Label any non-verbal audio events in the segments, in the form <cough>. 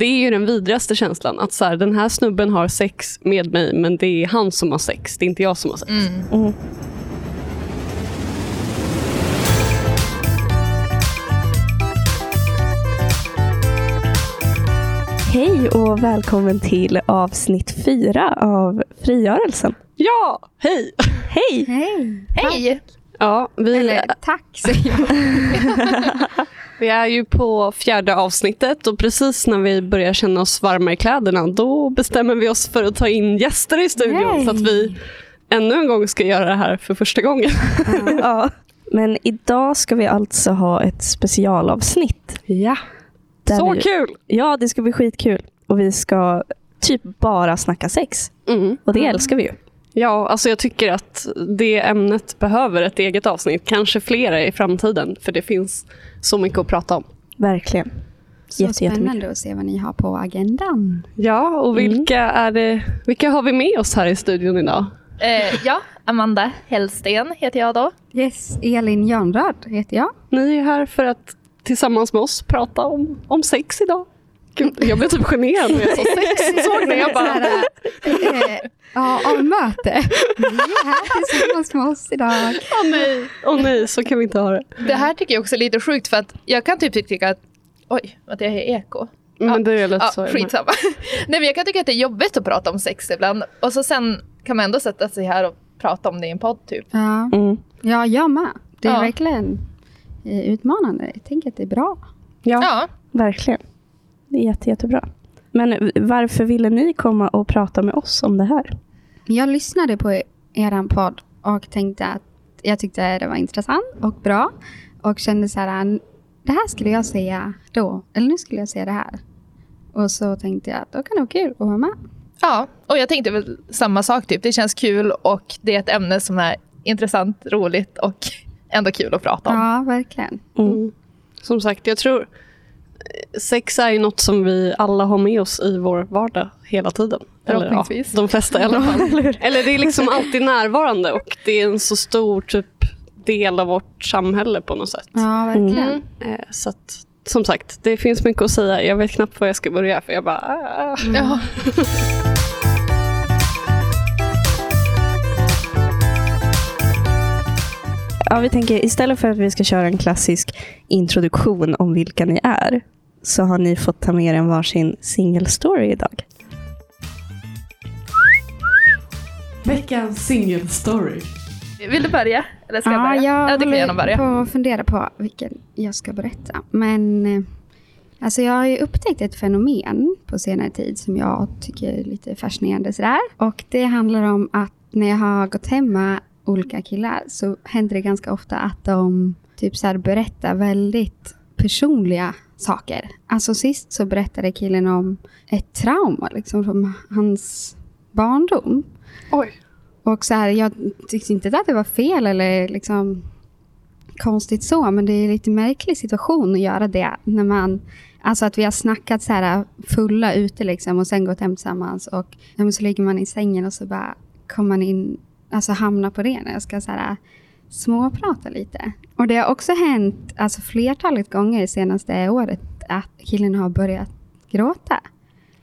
det är ju den vidrigaste känslan. Att så här, den här snubben har sex med mig men det är han som har sex, det är inte jag som har sex. Mm. Hej och välkommen till avsnitt fyra av Frigörelsen. Ja, hej! Hej! Hej! Hej! Ja, vi, Eller tack säger jag. <laughs> vi är ju på fjärde avsnittet och precis när vi börjar känna oss varma i kläderna då bestämmer vi oss för att ta in gäster i studion Yay. så att vi ännu en gång ska göra det här för första gången. Ja. <laughs> Men idag ska vi alltså ha ett specialavsnitt. Ja. Så vi, kul! Ja, det ska bli skitkul. Och vi ska typ bara snacka sex. Mm. Och det älskar vi ju. Ja, alltså jag tycker att det ämnet behöver ett eget avsnitt, kanske flera i framtiden, för det finns så mycket att prata om. Verkligen. Så Jätte- spännande att se vad ni har på agendan. Ja, och vilka, är det, vilka har vi med oss här i studion idag? Eh, ja, Amanda Hellsten heter jag då. Yes, Elin Jörnröd heter jag. Ni är här för att tillsammans med oss prata om, om sex idag. Gud, jag blev typ generad när jag sa sex. <laughs> Såg ni? Jag bara, eh, ja, avmöte. Ni är här tillsammans med oss idag. åh nej, åh nej, så kan vi inte ha det. Det här tycker jag också är lite sjukt för att jag kan typ tycka att Oj, att jag är eko. Men det är lätt Ja, så. skitsamma. <laughs> Nej men jag kan tycka att det är jobbigt att prata om sex ibland. Och så sen kan man ändå sätta sig här och prata om det i en podd typ. Ja, Mm. ja jag med. Det är Ja. verkligen eh, utmanande. Jag tänker att det är bra. Ja. Ja, Verkligen. Det är jätte, jättebra. Men varför ville ni komma och prata med oss om det här? Jag lyssnade på er podd och tänkte att jag tyckte det var intressant och bra. Och kände så här, det här skulle jag säga då. Eller nu skulle jag säga det här. Och så tänkte jag att då kan det vara kul att vara med. ja. Och jag tänkte väl samma sak typ. Det känns kul och det är ett ämne som är intressant, roligt och ändå kul att prata om. Ja, verkligen. Mm. Som sagt, jag tror sex är ju något som vi alla har med oss i vår vardag hela tiden. Eller, ja, de flesta i alla fall. Eller det är liksom alltid närvarande och det är en så stor typ del av vårt samhälle på något sätt. Ja, verkligen. Mm. Eh, Så att, som sagt, det finns mycket att säga. Jag vet knappt var jag ska börja för jag bara... ah. Ja. <laughs> Ja, vi tänker istället för att vi ska köra en klassisk introduktion om vilka ni är, så har ni fått ta med er en varsin single story idag. Veckans single story. Vill du börja? Eller ska jag Ja, börja? jag ja, kan gärna håller börja. på att fundera på vilken jag ska berätta. Men eh, alltså jag har ju upptäckt ett fenomen på senare tid som jag tycker är lite fascinerande. Sådär. Och det handlar om att när jag har gått hem med olika killar så händer det ganska ofta att de typ så berättar väldigt personliga saker. Alltså sist så berättade killen om ett trauma liksom från hans barndom. Oj. Och så här, jag tyckte inte att det var fel eller liksom konstigt så, men det är en lite märklig situation att göra det när man, alltså att vi har snackat så här fulla ute liksom och sen gått hem tillsammans och så ligger man i sängen och så bara kommer man in, alltså hamnar på det när jag ska så här småprata lite. Och det har också hänt, alltså flertalet gånger senaste året att killen har börjat gråta.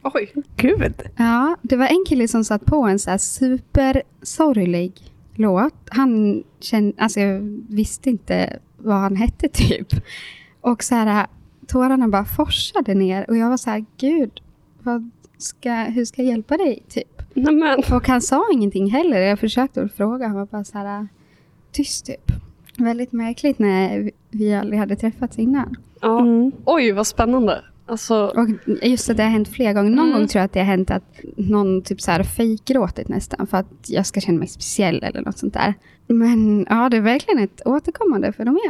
Oj. Gud! Ja, det var en kille som satt på en så här supersorglig låt. Han kände, alltså jag visste inte vad han hette <laughs> typ. Och så här, tårarna bara forsade ner och jag var så här, gud, vad ska, hur ska jag hjälpa dig typ? Nej, men. Och han sa ingenting heller. Jag försökte att fråga, han var bara så här tyst typ. Väldigt märkligt när vi- aldrig hade träffats innan. Ja. Mm. Oj, vad spännande. Alltså, Och just att det har hänt flera gånger. Någon Mm. gång tror jag att det har hänt att någon typ så här fejkgråtit nästan för att jag ska känna mig speciell eller något sånt där. Men ja, det är verkligen ett återkommande fenomen.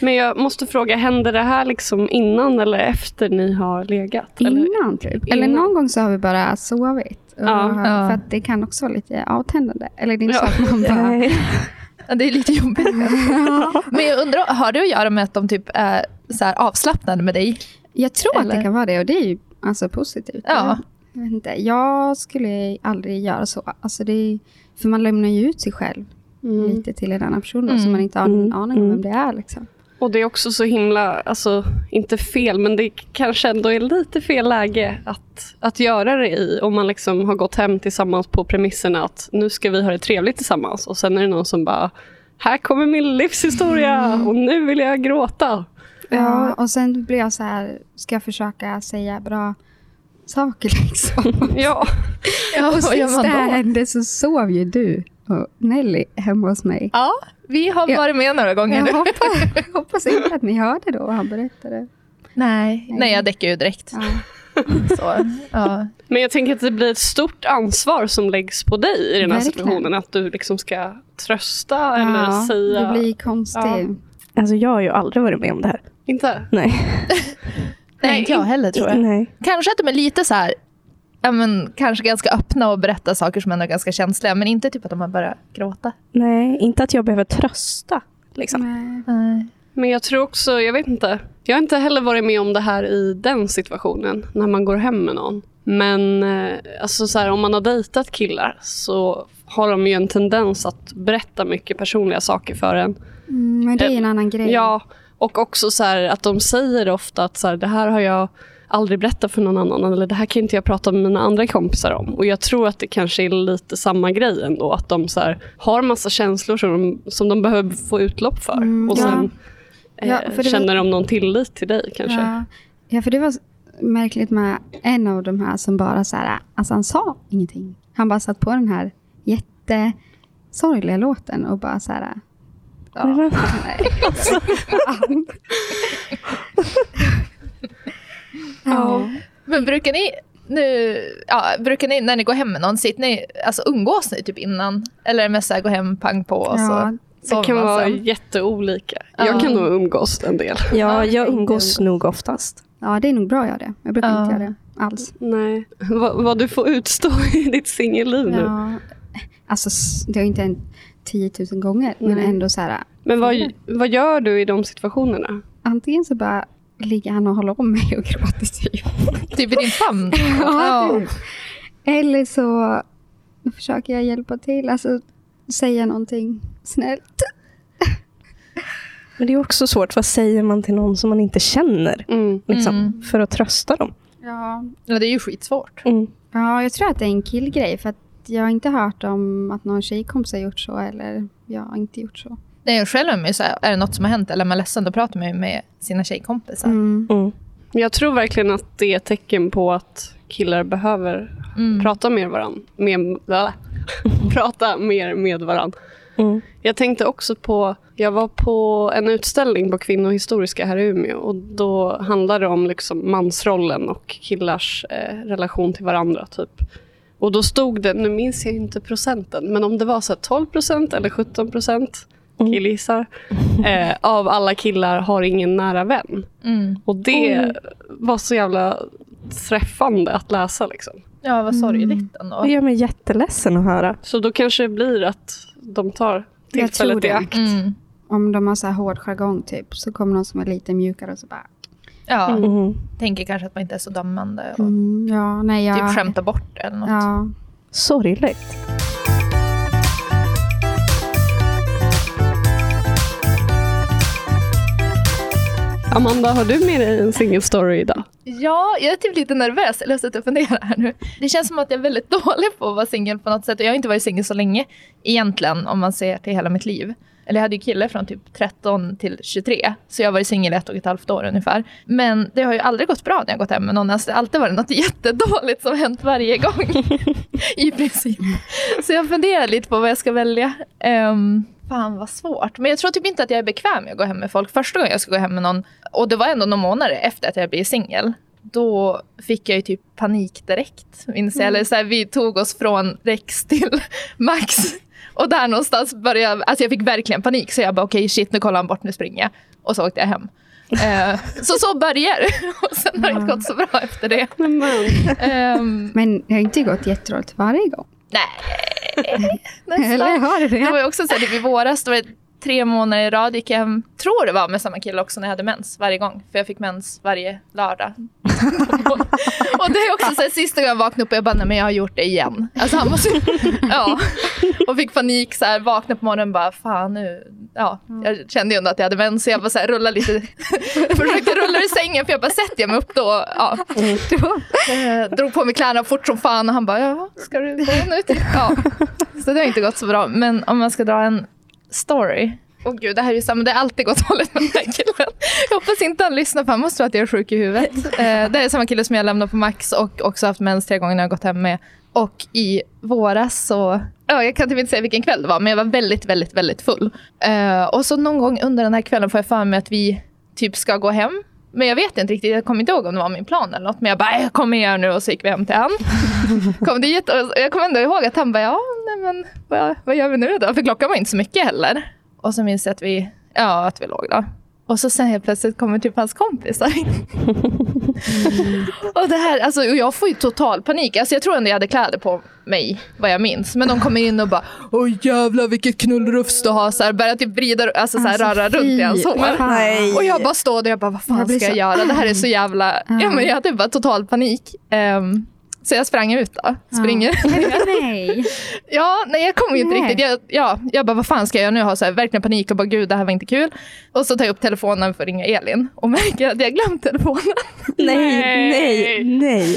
men jag måste fråga, händer det här liksom innan eller efter ni har legat? Eller? Innan typ. Eller Innan. någon gång så har vi bara sovit. Ja. För att det kan också vara lite avtändande. Eller det är inte Ja. så att man bara... <laughs> Nej. Ja, det är lite jobbigt. <laughs> Men jag undrar, har det att göra med att de typ är så här avslappnade med dig? Jag tror att Eller? det kan vara det och det är ju alltså positivt. Ja. Jag, vet inte, jag skulle aldrig göra så. Alltså det är, för man lämnar ju ut sig själv Mm. lite till en annan person då, Mm. som man inte har Mm. en aning om Mm. vem det är. Liksom. Och det är också så himla, alltså inte fel, men det kanske ändå är lite fel läge att, att göra det i. Om man liksom har gått hem tillsammans på premisserna att nu ska vi ha det trevligt tillsammans. Och sen är det någon som bara, här kommer min livshistoria och nu vill jag gråta. Ja, och sen blir jag så här, ska jag försöka säga bra saker liksom. <laughs> Ja, <laughs> Ja, och sist det här hände så sov ju du och Nelly hemma hos mig. Ja, vi har Ja. varit med några gånger Jag nu. hoppas, jag hoppas inte att ni hörde då vad han berättade. Nej, nej, jag däckar ju direkt. Ja. <laughs> Så, ja. men jag tänker att det blir ett stort ansvar som läggs på dig i den här Verkligen. situationen. Att du liksom ska trösta eller säga... Det blir konstigt. Ja. Alltså jag har ju aldrig varit med om det här. Inte? Nej. Nej, inte jag heller tror jag. Nej. Kanske att de är lite så här, ja, men, kanske ganska öppna och berättar saker som ändå är ganska känsliga, men inte typ att de har börjat gråta. Nej, inte att jag behöver trösta. Liksom. Nej. Nej. Men jag tror också, jag vet inte. Jag har inte heller varit med om det här i den situationen, när man går hem med någon. Men eh, alltså så här, om man har dejtat killar så har de ju en tendens att berätta mycket personliga saker för en. Mm, men det är en annan grej. Ja, och också så här, att de säger ofta att så här, det här har jag aldrig berättat för någon annan eller det här kan inte jag prata med mina andra kompisar om. Och jag tror att det kanske är lite samma grej ändå. Att de så här, har massa känslor som de, som de behöver få utlopp för. Mm, och ja. sen Ja, eh, för det känner de någon tillit till dig kanske. Ja. ja, för det var märkligt med en av de här som bara så här, alltså han sa ingenting. Han bara satt på den här jättesorgliga låten och bara så här, ja, <laughs> Nej. <laughs> <laughs> ja. Men brukar ni, nu, ja, brukar ni när ni går hem med någon, sitter ni, alltså umgås ni typ innan? Eller är det mest så här, gå hem, pang på och så Det kan vara sen? jätteolika. Ja. Jag kan nog umgås en del. Ja, Ja, jag umgås nog oftast. ja, det är nog bra att göra det. Jag brukar inte göra det alls. Nej. Vad, vad du får utstå <laughs> i ditt singelliv nu. Ja. Alltså, det har inte hänt 10 000 gånger, men Nej. ändå så här, Men vad, vad gör du i de situationerna? antingen så bara ligger han och håller om mig och gråter typ. Typ i din famn? <laughs> Ja, typ. Eller så försöker jag hjälpa till, alltså säga någonting snällt. Men det är också svårt. Vad säger man till någon som man inte känner? Mm. Liksom, Mm. För att trösta dem. Ja. ja, det är ju skitsvårt. Mm. ja, jag tror att det är en killgrej, för att jag har inte hört om att någon tjejkompis har gjort så, eller jag har inte gjort så. Nej, själv är ju så här, är det något som har hänt eller är man ledsen, då pratar man ju med sina tjejkompisar. Mm. Mm. Jag tror verkligen att det är ett tecken på att killar behöver Mm. prata med varandra. Med, <laughs> prata mer med varandra. Mm. Jag tänkte också på, jag var på en utställning på Kvinnohistoriska här i Umeå och då handlade det om liksom mansrollen och killars eh, relation till varandra. typ. Och då stod det, nu minns jag inte procenten, men om det var så här 12 procent eller 17 procent, Mm. Killgissar, <laughs> eh, av alla killar har ingen nära vän. Mm. Och det var så jävla träffande att läsa. Liksom. Ja, vad sorgligt ändå. Det gör mig jätteledsen att höra. Så då kanske det blir att de tar Jag tror tillfället i det. akt. Mm. Om de har så här hård jargong typ, så kommer någon som är lite mjukare och så bara... Ja, Mm. tänker kanske att man inte är så dömande och Mm, ja, nej, jag... typ skämtar bort det eller något. Ja, Sorgligt. Amanda, har du med dig en single story idag? Ja, jag är typ lite nervös. Eller jag sitter och funderar här nu. Det känns som att jag är väldigt <laughs> dålig på att vara singel på något sätt. Och jag har inte varit singel så länge egentligen om man ser till hela mitt liv. Eller jag hade ju kille från typ 13 till 23. Så jag har varit singel ett och ett halvt år ungefär. Men det har ju aldrig gått bra när jag gått hem med någon. Alltså, det har alltid varit något <laughs> jättedåligt som hänt varje gång. <laughs> I princip. Så jag funderar lite på vad jag ska välja. Um, fan vad svårt. Men jag tror typ inte att jag är bekväm med att gå hem med folk. Första gången jag ska gå hem med någon, och det var ändå några månader efter att jag blev singel. Då fick jag ju typ panik direkt. Minns jag. Eller så här, vi tog oss från Rex till <laughs> Max. Och där någonstans började jag, alltså jag fick verkligen panik. Så jag bara okej shit nu kollar han bort, nu springer jag. Och så åkte jag hem. <laughs> Eh, så så börjar det. <laughs> Och sen har det inte gått så bra efter det. Ehm, men det har inte gått jättedåligt varje gång. nej, nästan. <laughs> Eller har det Det var det? ju också så här, typ i våras, då var det tre månader i rad gick jag hem, tror det var med samma kille också när jag hade mens varje gång. För jag fick mens varje lördag. <laughs> och det är också så här, sista gången jag vaknade upp och jag bara, nej men jag har gjort det igen. Alltså han måste, <laughs> ja. Och fick panik så här, vaknade på morgonen och bara, fan nu, ja. Jag kände ju ändå att jag hade mens så jag bara så här, rullade lite, <laughs> försökte rulla ur sängen för jag bara, sätter jag mig upp då, ja. Eh, drog på mig kläderna fort som fan och han bara, ja, ska du gå nu? Ja. Så det har inte gått så bra. Men om man ska dra en story. Åh gud, det här är samma. Det har alltid gått <laughs> dåligt med den här killen. Jag hoppas inte han lyssnar för han måste tro att jag är sjuk i huvudet. <laughs> Eh, det är samma kille som jag lämnade på Max och också haft mens tre gånger när jag gått hem med. Och i våras så, ja, jag kan typ inte säga vilken kväll det var, men jag var väldigt, väldigt, väldigt full. Eh, och så någon gång under den här kvällen får jag för mig att vi typ ska gå hem. Men jag vet inte riktigt, jag kommer inte ihåg om det var min plan eller något. Men jag bara, jag kommer här nu och så gick vi hem till han. <laughs> Kom dit och jag kommer ändå ihåg att han bara, ja, nej men vad, vad gör vi nu då? För klockan var inte så mycket heller. Och så minns jag att vi, ja, att vi låg då. Och så sen helt plötsligt kommer typ hans kompisar och det här, alltså, och jag får ju total panik. Alltså, jag tror ändå jag hade kläder på mig, vad jag minns. Men de kommer in och bara, åh jävlar vilket knullrufs du har. Så här, börjar typ vrida, alltså, så här, Alltså, röra runt i hans hår. Och jag bara står där och jag bara, vad fan Jag ska jag göra? Det här är så jävla... Ja, men jag hade bara total panik. Ehm, så jag sprang ut då. Springer. Nej. <laughs> Ja, nej jag kommer ju inte Nej. riktigt. Jag, ja, jag bara, vad fan ska jag göra nu? Jag har så här, verkligen panik och bara, gud det här var inte kul. Och så tar jag upp telefonen för att ringa Elin och märker att jag glömt telefonen. <laughs> Nej, nej, nej.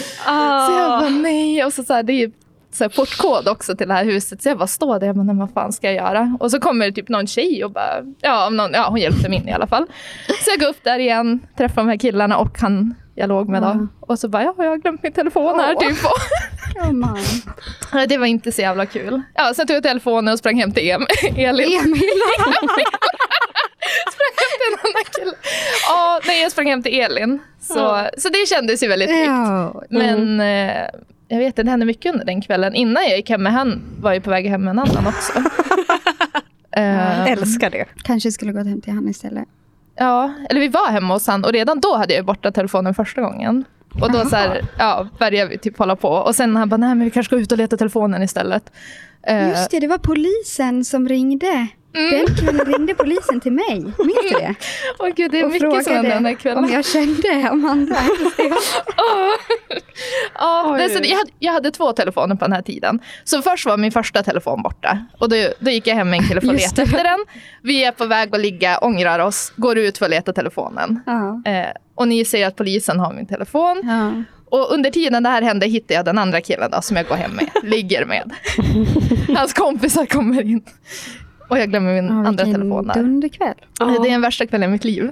Så jag bara, nej. Och så, så här, det är så här, portkod också till det här huset. Så jag bara står där, jag bara, vad fan ska jag göra? Och så kommer det typ någon tjej och bara, ja, någon, ja hon hjälpte mig in i alla fall. Så jag går upp där igen, träffar de här killarna och han jag låg med då. Och så bara, ja, jag har glömt min telefon här Åh. typ. <laughs> <laughs> Nej, Det var inte så jävla kul. Ja, sen tog jag telefonen och sprang hem till em <laughs> Elin. Emil. sprang hem till en annan kille. Ja, nej, jag sprang hem till Elin. Så, så det kändes ju väldigt tryggt. Ja. Men eh, jag vet inte, det hände mycket under den kvällen. Innan jag gick hem med han var jag på väg hem med en annan också. Eh, Älskar det. Kanske skulle gått hem till han istället. Ja, eller vi var hemma hos han och redan då hade jag borta telefonen första gången. Och då så här, ja, började vi typ hålla på. Och sen han bara, nej men vi kanske ska ut och leta telefonen istället. Eh, Just det, det var polisen som ringde. Mm. Den kvällen ringde polisen till mig. Minns du det? <laughs> Åh gud, det är Och mycket hände den här kvällen. om jag kände Amanda. <laughs> Ja, det, Oj. så jag, hade, jag hade två telefoner på den här tiden. Så först var min första telefon borta. Och då, då gick jag hem med en kille för att leta efter den. Vi är på väg att ligga, ångrar oss, går ut för att leta telefonen. Ja. Eh, och ni säger att polisen har min telefon. Ja. Och under tiden det här hände hittade jag den andra killen då, som jag går hem med, <laughs> ligger med. Hans kompisar kommer in. Och jag glömmer min Ja, andra telefon där. dunderkväll. Ja. Det är den värsta kvällen i mitt liv.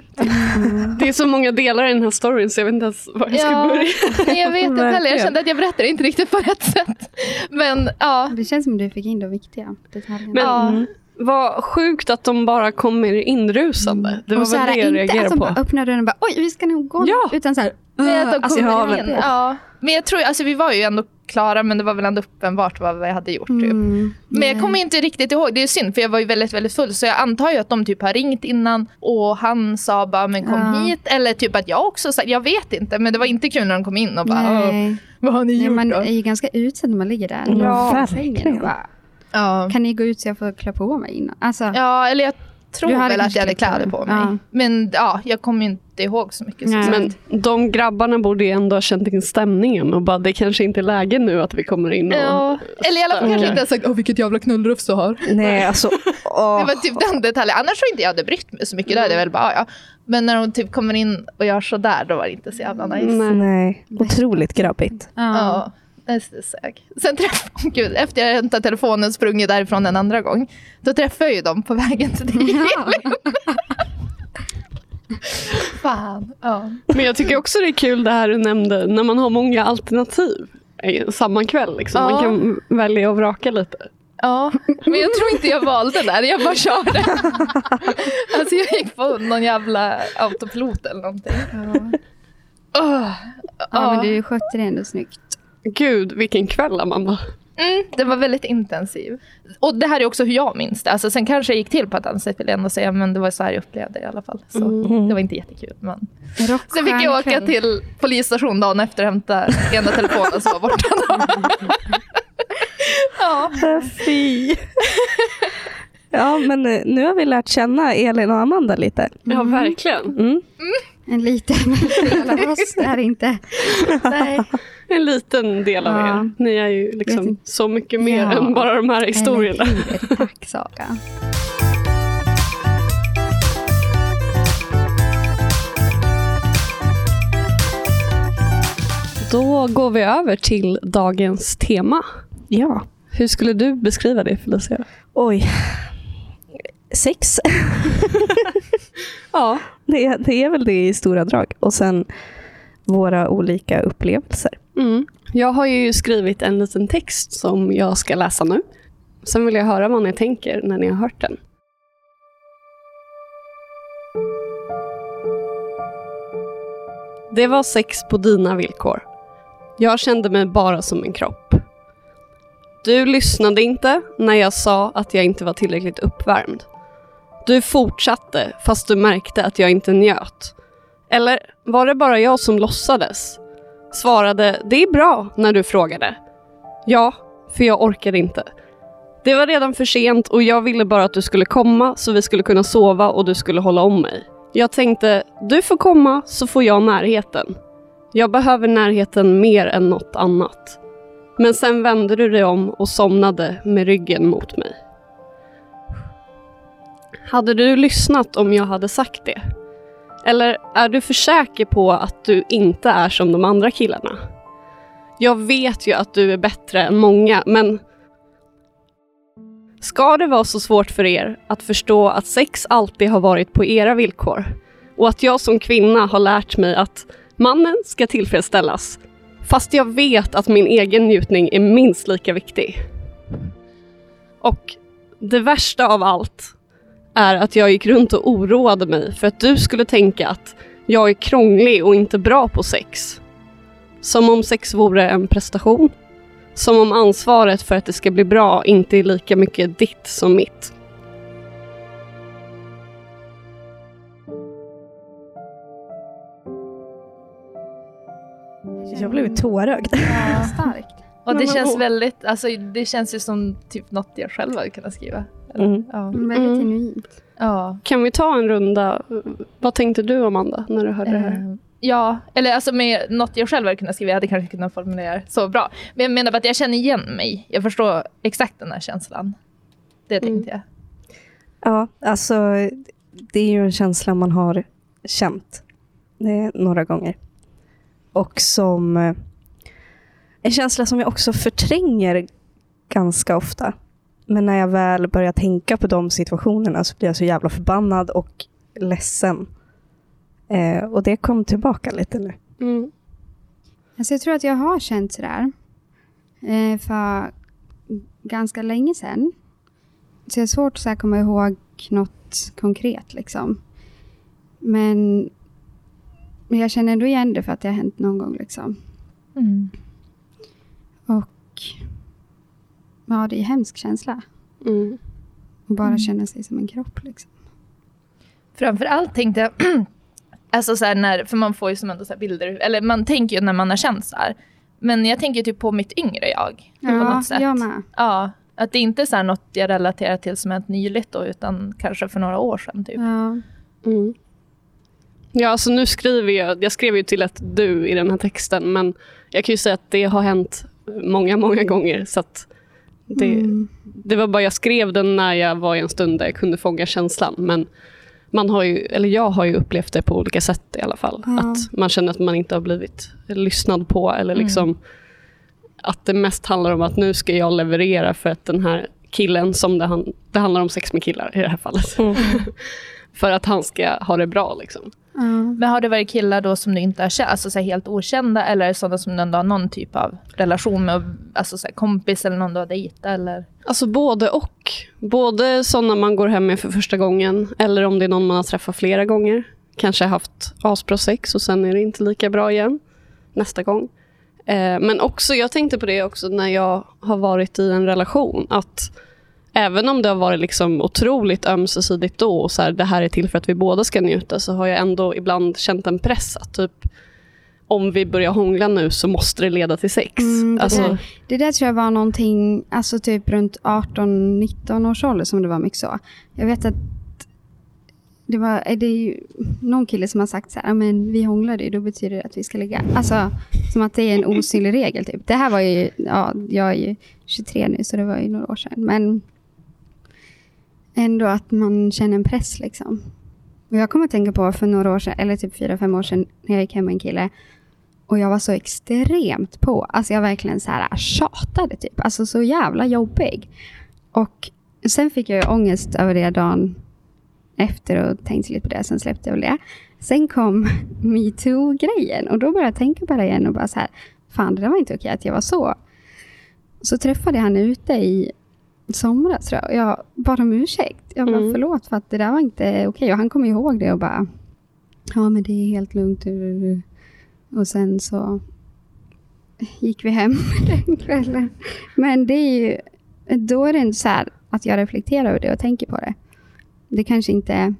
Det är så många delar i den här storyn så jag vet inte ens var jag ska Ja, börja. nej, <laughs> jag vet inte heller. Jag kände att jag berättade inte riktigt på rätt sätt. Men ja, Det känns som du fick in de viktiga detaljerna. Men Ja. mm. vad sjukt att de bara kommer inrusande. Det var Och så väl det jag inte att reagerade de på. bara öppnar dörren och bara oj, vi ska nog gå Ja. Utan så här, Men att de alltså, kommer ja, in. men- Ja. Men jag tror, alltså vi var ju ändå klara men det var väl ändå uppenbart vad vi hade gjort. Typ. Mm. Men jag kommer inte riktigt ihåg, det är synd för jag var ju väldigt väldigt full så jag antar ju att de typ har ringt innan och han sa bara men kom Ja. hit eller typ att jag också sa, jag vet inte men det var inte kul när de kom in och bara "Åh, Nej. vad har ni Nej, gjort man då? är ju ganska utsatt när man ligger där. Ja, verkligen. Kan ni gå ut så jag får klä på mig innan? Alltså, ja eller jag tror väl att jag hade kläder på mig. Ja. Men ja, jag kommer inte ihåg så mycket. Så Men de grabbarna borde ju ändå ha känt in stämningen och bara det kanske inte är läge nu att vi kommer in och... Ja, eller i alla fall kanske Mm. inte ens sagt åh vilket jävla knullrufs du har. Nej, alltså. <laughs> Det åh. var typ den detaljen. Annars tror jag inte jag hade brytt mig så mycket. Då hade jag väl bara, "Ah, ja. Men när de typ kommer in och gör så där då var det inte så jävla nice. Nej. Nej, otroligt grabbigt. ja. Ja, det är sög. Sen träffade <laughs> gud, efter jag hämtat telefonen och sprungit därifrån en andra gång, då träffade jag ju dem på vägen till dig. <laughs> Fan. Ja. Men jag tycker också det är kul det här du nämnde när man har många alternativ eh, samma kväll. Liksom. Man Ja. kan välja och vraka lite. ja, men jag tror inte jag valde där, jag bara körde. <laughs> Alltså jag gick på någon jävla autopilot eller någonting. Åh, ja, men du skötte det ändå snyggt. Gud, vilken kväll Amanda. Mm, det var väldigt intensiv. Och det här är också hur jag minns det. Alltså, sen kanske det gick till på ett annat sätt vill jag ändå säga. Men det var så här jag upplevde det i alla fall. Så det var inte jättekul. Men... Sen fick jag åka till polisstation dagen efter och hämta ena telefonen som var borta. <laughs> Ja. Fy. Ja, men eh, nu har vi lärt känna Elin och Amanda lite. Ja, verkligen. Mm. En liten <laughs> del av oss är inte. <laughs> Nej. <laughs> En liten del av Ja. er. Ni är ju liksom så mycket mer Ja. än bara de här historierna. <laughs> Tack Saga. Då går vi över till dagens tema. Ja. Hur skulle du beskriva det Felicia? Oj. Sex. <laughs> Ja. Det, det är väl det i stora drag. Och sen våra olika upplevelser. Mm. Jag har ju skrivit en liten text som jag ska läsa nu. Sen vill jag höra vad ni tänker när ni har hört den. Det var sex på dina villkor. Jag kände mig bara som en kropp. Du lyssnade inte när jag sa att jag inte var tillräckligt uppvärmd. Du fortsatte fast du märkte att jag inte njöt. Eller var det bara jag som låtsades? Svarade det är bra när du frågade. Ja, för jag orkade inte. Det var redan för sent och jag ville bara att du skulle komma så vi skulle kunna sova och du skulle hålla om mig. Jag tänkte, du får komma så får jag närheten. Jag behöver närheten mer än något annat. Men sen vände du dig om och somnade med ryggen mot mig. Hade du lyssnat om jag hade sagt det? Eller är du för säker på att du inte är som de andra killarna? Jag vet ju att du är bättre än många, men Ska det vara så svårt för er att förstå att sex alltid har varit på era villkor? Och att jag som kvinna har lärt mig att mannen ska tillfredsställas, fast jag vet att min egen njutning är minst lika viktig. Och det värsta av allt är att jag gick runt och oroade mig för att du skulle tänka att jag är krånglig och inte bra på sex. Som om sex vore en prestation. Som om ansvaret för att det ska bli bra inte är lika mycket ditt som mitt. Jag blev tårögd. Ja. <laughs> Starkt. Och det känns väldigt, alltså det känns ju som typ något jag själv hade kunnat skriva. Mm. Ja. Mm, Väldigt Mm. genuint. ja. Kan vi ta en runda? Vad tänkte du Amanda när du hörde det här? Eh, Ja, eller alltså med något jag själv hade kunnat skriva, jag hade kanske kunnat formulera det så bra. Men jag menar bara att jag känner igen mig. Jag förstår exakt den här känslan. Det tänkte jag. Ja, alltså det är ju en känsla man har känt eh, några gånger. Och som eh, en känsla som jag också förtränger ganska ofta. Men när jag väl börjar tänka på de situationerna så blir jag så jävla förbannad och ledsen. Eh, och det kom tillbaka lite nu. Mm. Alltså jag tror att jag har känt sådär. Eh, för ganska länge sedan. Så det är svårt att komma ihåg något konkret liksom. Men, men jag känner ändå igen det för att det har hänt någon gång liksom. Mm. Och ja, det är en hemsk känsla. Mm. Att bara Mm. känna sig som en kropp liksom. Framför allt tänkte jag, <clears throat> alltså så här när, för man får ju som ändå så här bilder, eller man tänker ju när man har känt så här. Men jag tänker typ på mitt yngre jag. på Ja, något sätt. jag med. Ja, att det inte är så här något jag relaterar till som hänt nyligt då, utan kanske för några år sedan typ. Ja. Mm. Ja, alltså nu skriver jag, jag skrev ju till ett du i den här texten, men jag kan ju säga att det har hänt många, många gånger. Så att det, Mm. det var bara jag skrev den när jag var i en stund där jag kunde fånga känslan. Men man har ju, eller jag har ju upplevt det på olika sätt i alla fall. Ja. Att man känner att man inte har blivit lyssnad på eller Mm. liksom att det mest handlar om att nu ska jag leverera för att den här killen som det, han, det handlar om sex med killar i det här fallet. <laughs> för att han ska ha det bra liksom. Men har det varit killar då som du inte har känt, alltså så helt okända, eller sådana som du ändå har någon typ av relation med, alltså så kompis eller någon du har dejtat eller? Alltså både och. Både sådana man går hem med för första gången eller om det är någon man har träffat flera gånger. Kanske haft asbra sex och sen är det inte lika bra igen nästa gång. Eh, men också, jag tänkte på det också när jag har varit i en relation. Att även om det har varit liksom otroligt ömsesidigt då och så här, det här är till för att vi båda ska njuta så har jag ändå ibland känt en press att typ om vi börjar hångla nu så måste det leda till sex. Mm, det, alltså, där, det där tror jag var någonting, alltså typ runt 18-19 års ålder som det var mycket så. Jag vet att det, var, är det är ju någon kille som har sagt så här, "Ja, men vi hånglade ju, då betyder det att vi ska ligga. Alltså, som att det är en osynlig regel. Typ. Det här var ju, ja, jag är ju 23 nu, så det var ju några år sedan. Men ändå att man känner en press liksom. Och jag kommer att tänka på för några år sedan, eller typ fyra, fem år sedan, när jag gick hem med en kille. Och jag var så extremt på. Alltså jag verkligen så här tjatade typ. Alltså så jävla jobbig. Och sen fick jag ju ångest över det dagen efter och tänkte lite på det. Sen släppte jag väl det. Sen kom <laughs> metoo-grejen och då började jag tänka på det igen och bara så här. Fan, det där var inte okej att jag var så. Så träffade jag han ute i somras tror jag. Jag bad om ursäkt. Jag bara Mm. förlåt för att det där var inte okej. Och han kom ihåg det och bara. Ja, men det är helt lugnt. Och sen så gick vi hem <laughs> den kvällen. Men det är ju, då är det inte så här att jag reflekterar över det och tänker på det. Det kanske inte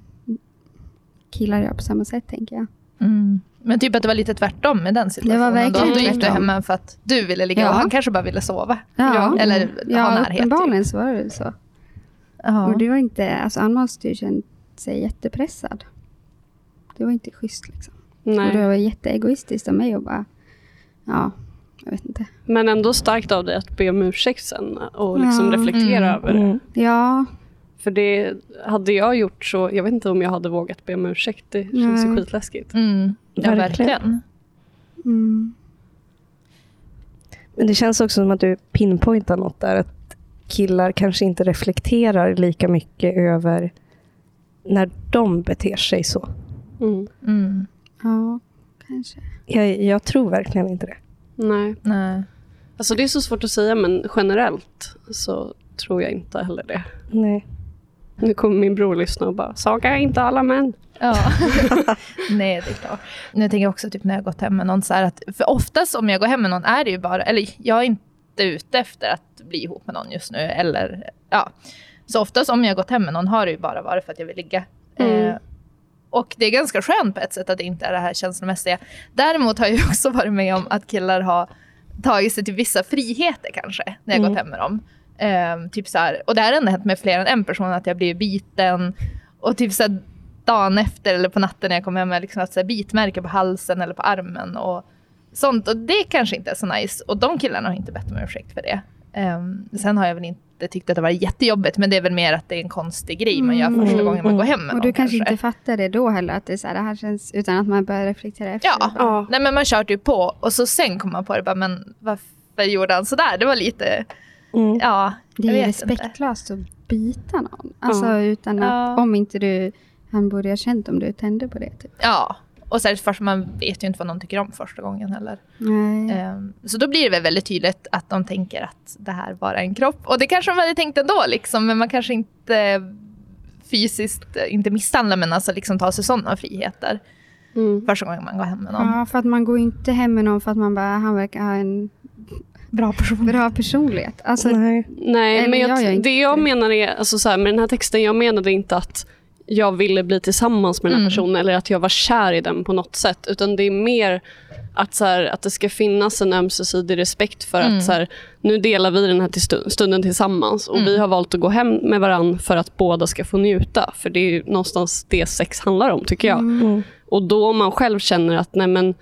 killar gör på samma sätt, tänker jag. Mm. Men typ att det var lite tvärtom med den situationen. verkligen då, då gick du hem för att du ville ligga Ja. och han kanske bara ville sova. Ja, Eller ha ja närhet. Typ. uppenbarligen så var det väl så. Ja. Och det var inte, alltså han måste ju känt sig jättepressad. Det var inte schysst liksom. Och det nej. var jätteegoistiskt av mig att bara, ja, jag vet inte. Men ändå starkt av dig att be om ursäkt sen och liksom Ja. reflektera Mm. över det. Mm. Ja, För det hade jag gjort så, jag vet inte om jag hade vågat be om ursäkt. Det känns ju Nej. skitläskigt. Mm. Ja, Verkligen. mm, Men det känns också som att du pinpointar något där. Att killar kanske inte reflekterar lika mycket över när de beter sig så. Mm. Mm. ja, kanske. Jag, jag tror verkligen inte det. Nej. Nej. Alltså det är så svårt att säga men generellt så tror jag inte heller det. Nej. Nu kommer min bror lyssna och bara, Saga är inte alla män. Ja. <laughs> Nej, det är klart. Nu tänker jag också typ när jag gått hem med någon så här att, för oftast om jag går hem med någon är det ju bara, eller jag är inte ute efter att bli ihop med någon just nu, eller ja. Så oftast om jag gått hem med någon har det ju bara varit för att jag vill ligga. Mm. Eh, och det är ganska skönt på ett sätt att det inte är det här känslomässiga. Däremot har jag också varit med om att killar har tagit sig till vissa friheter kanske, när jag Mm. gått hem med dem. Eh, typ så här, och det här har ändå hänt med fler än en person, att jag blir biten. Och typ så här, dagen efter eller på natten när jag kommer hem med liksom ett så här bitmärke på halsen eller på armen. Och sånt. Och det kanske inte är så nice. Och de killarna har inte bett om ursäkt för det. Um, sen har jag väl inte tyckt att det var jättejobbigt, men det är väl mer att det är en konstig grej man gör Mm. första gången man går hem med Och någon. du kanske inte fattar det då heller, att det är så här, det här känns, utan att man börjar reflektera efter. Ja. Ja. Nej men man kör typ på och så sen kommer man på det bara, men varför gjorde han sådär? Det var lite, Mm. ja, Det är vet inte. respektlöst att bita någon. Alltså Ja. utan att, Ja. om inte du, han borde ha känt om du tände på det. Typ. Ja, och särskilt först, man vet ju inte vad någon tycker om första gången heller. Nej. Ehm, Så då blir det väl väldigt tydligt att de tänker att det här bara är en kropp. Och det kanske de hade tänkt ändå, liksom, men man kanske inte fysiskt, eh, inte misshandlar, men alltså liksom tar sig sådana friheter Mm. första gången man går hem med någon. Ja, för att man går inte hem med någon för att man bara, han verkar ha en Bra person. bra personlighet. Alltså, Nej. Nej, men jag jag, det jag menar är, alltså så här, med den här texten, jag menade inte att jag ville bli tillsammans med den här Mm. personen eller att jag var kär i den på något sätt. Utan det är mer att, så här, att det ska finnas en ömsesidig respekt för Mm. att så här, nu delar vi den här stunden tillsammans och Mm. vi har valt att gå hem med varandra för att båda ska få njuta. För det är ju någonstans det sex handlar om tycker jag. Mm. Och då om man själv känner att nej men,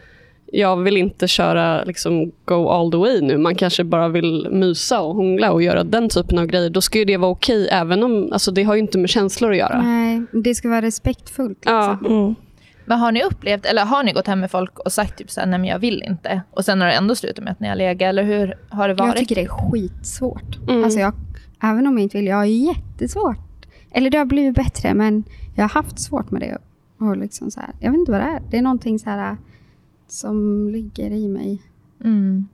jag vill inte köra liksom, go all the way nu. Man kanske bara vill mysa och hångla och göra den typen av grejer. Då ska ju det vara okej. även om, alltså, det har ju inte med känslor att göra. Nej, det ska vara respektfullt. Liksom. Ja. Mm. Men har ni upplevt, eller har ni gått hem med folk och sagt typ såhär, nej men jag vill inte. Och sen har det ändå slutat med att ni har legat, eller hur har det varit? Jag tycker det är skitsvårt. Mm. Alltså jag, även om jag inte vill, jag har jättesvårt. Eller det har blivit bättre, men jag har haft svårt med det. Och liksom så här, jag vet inte vad det är. Det är någonting så här, som ligger i mig. Mm.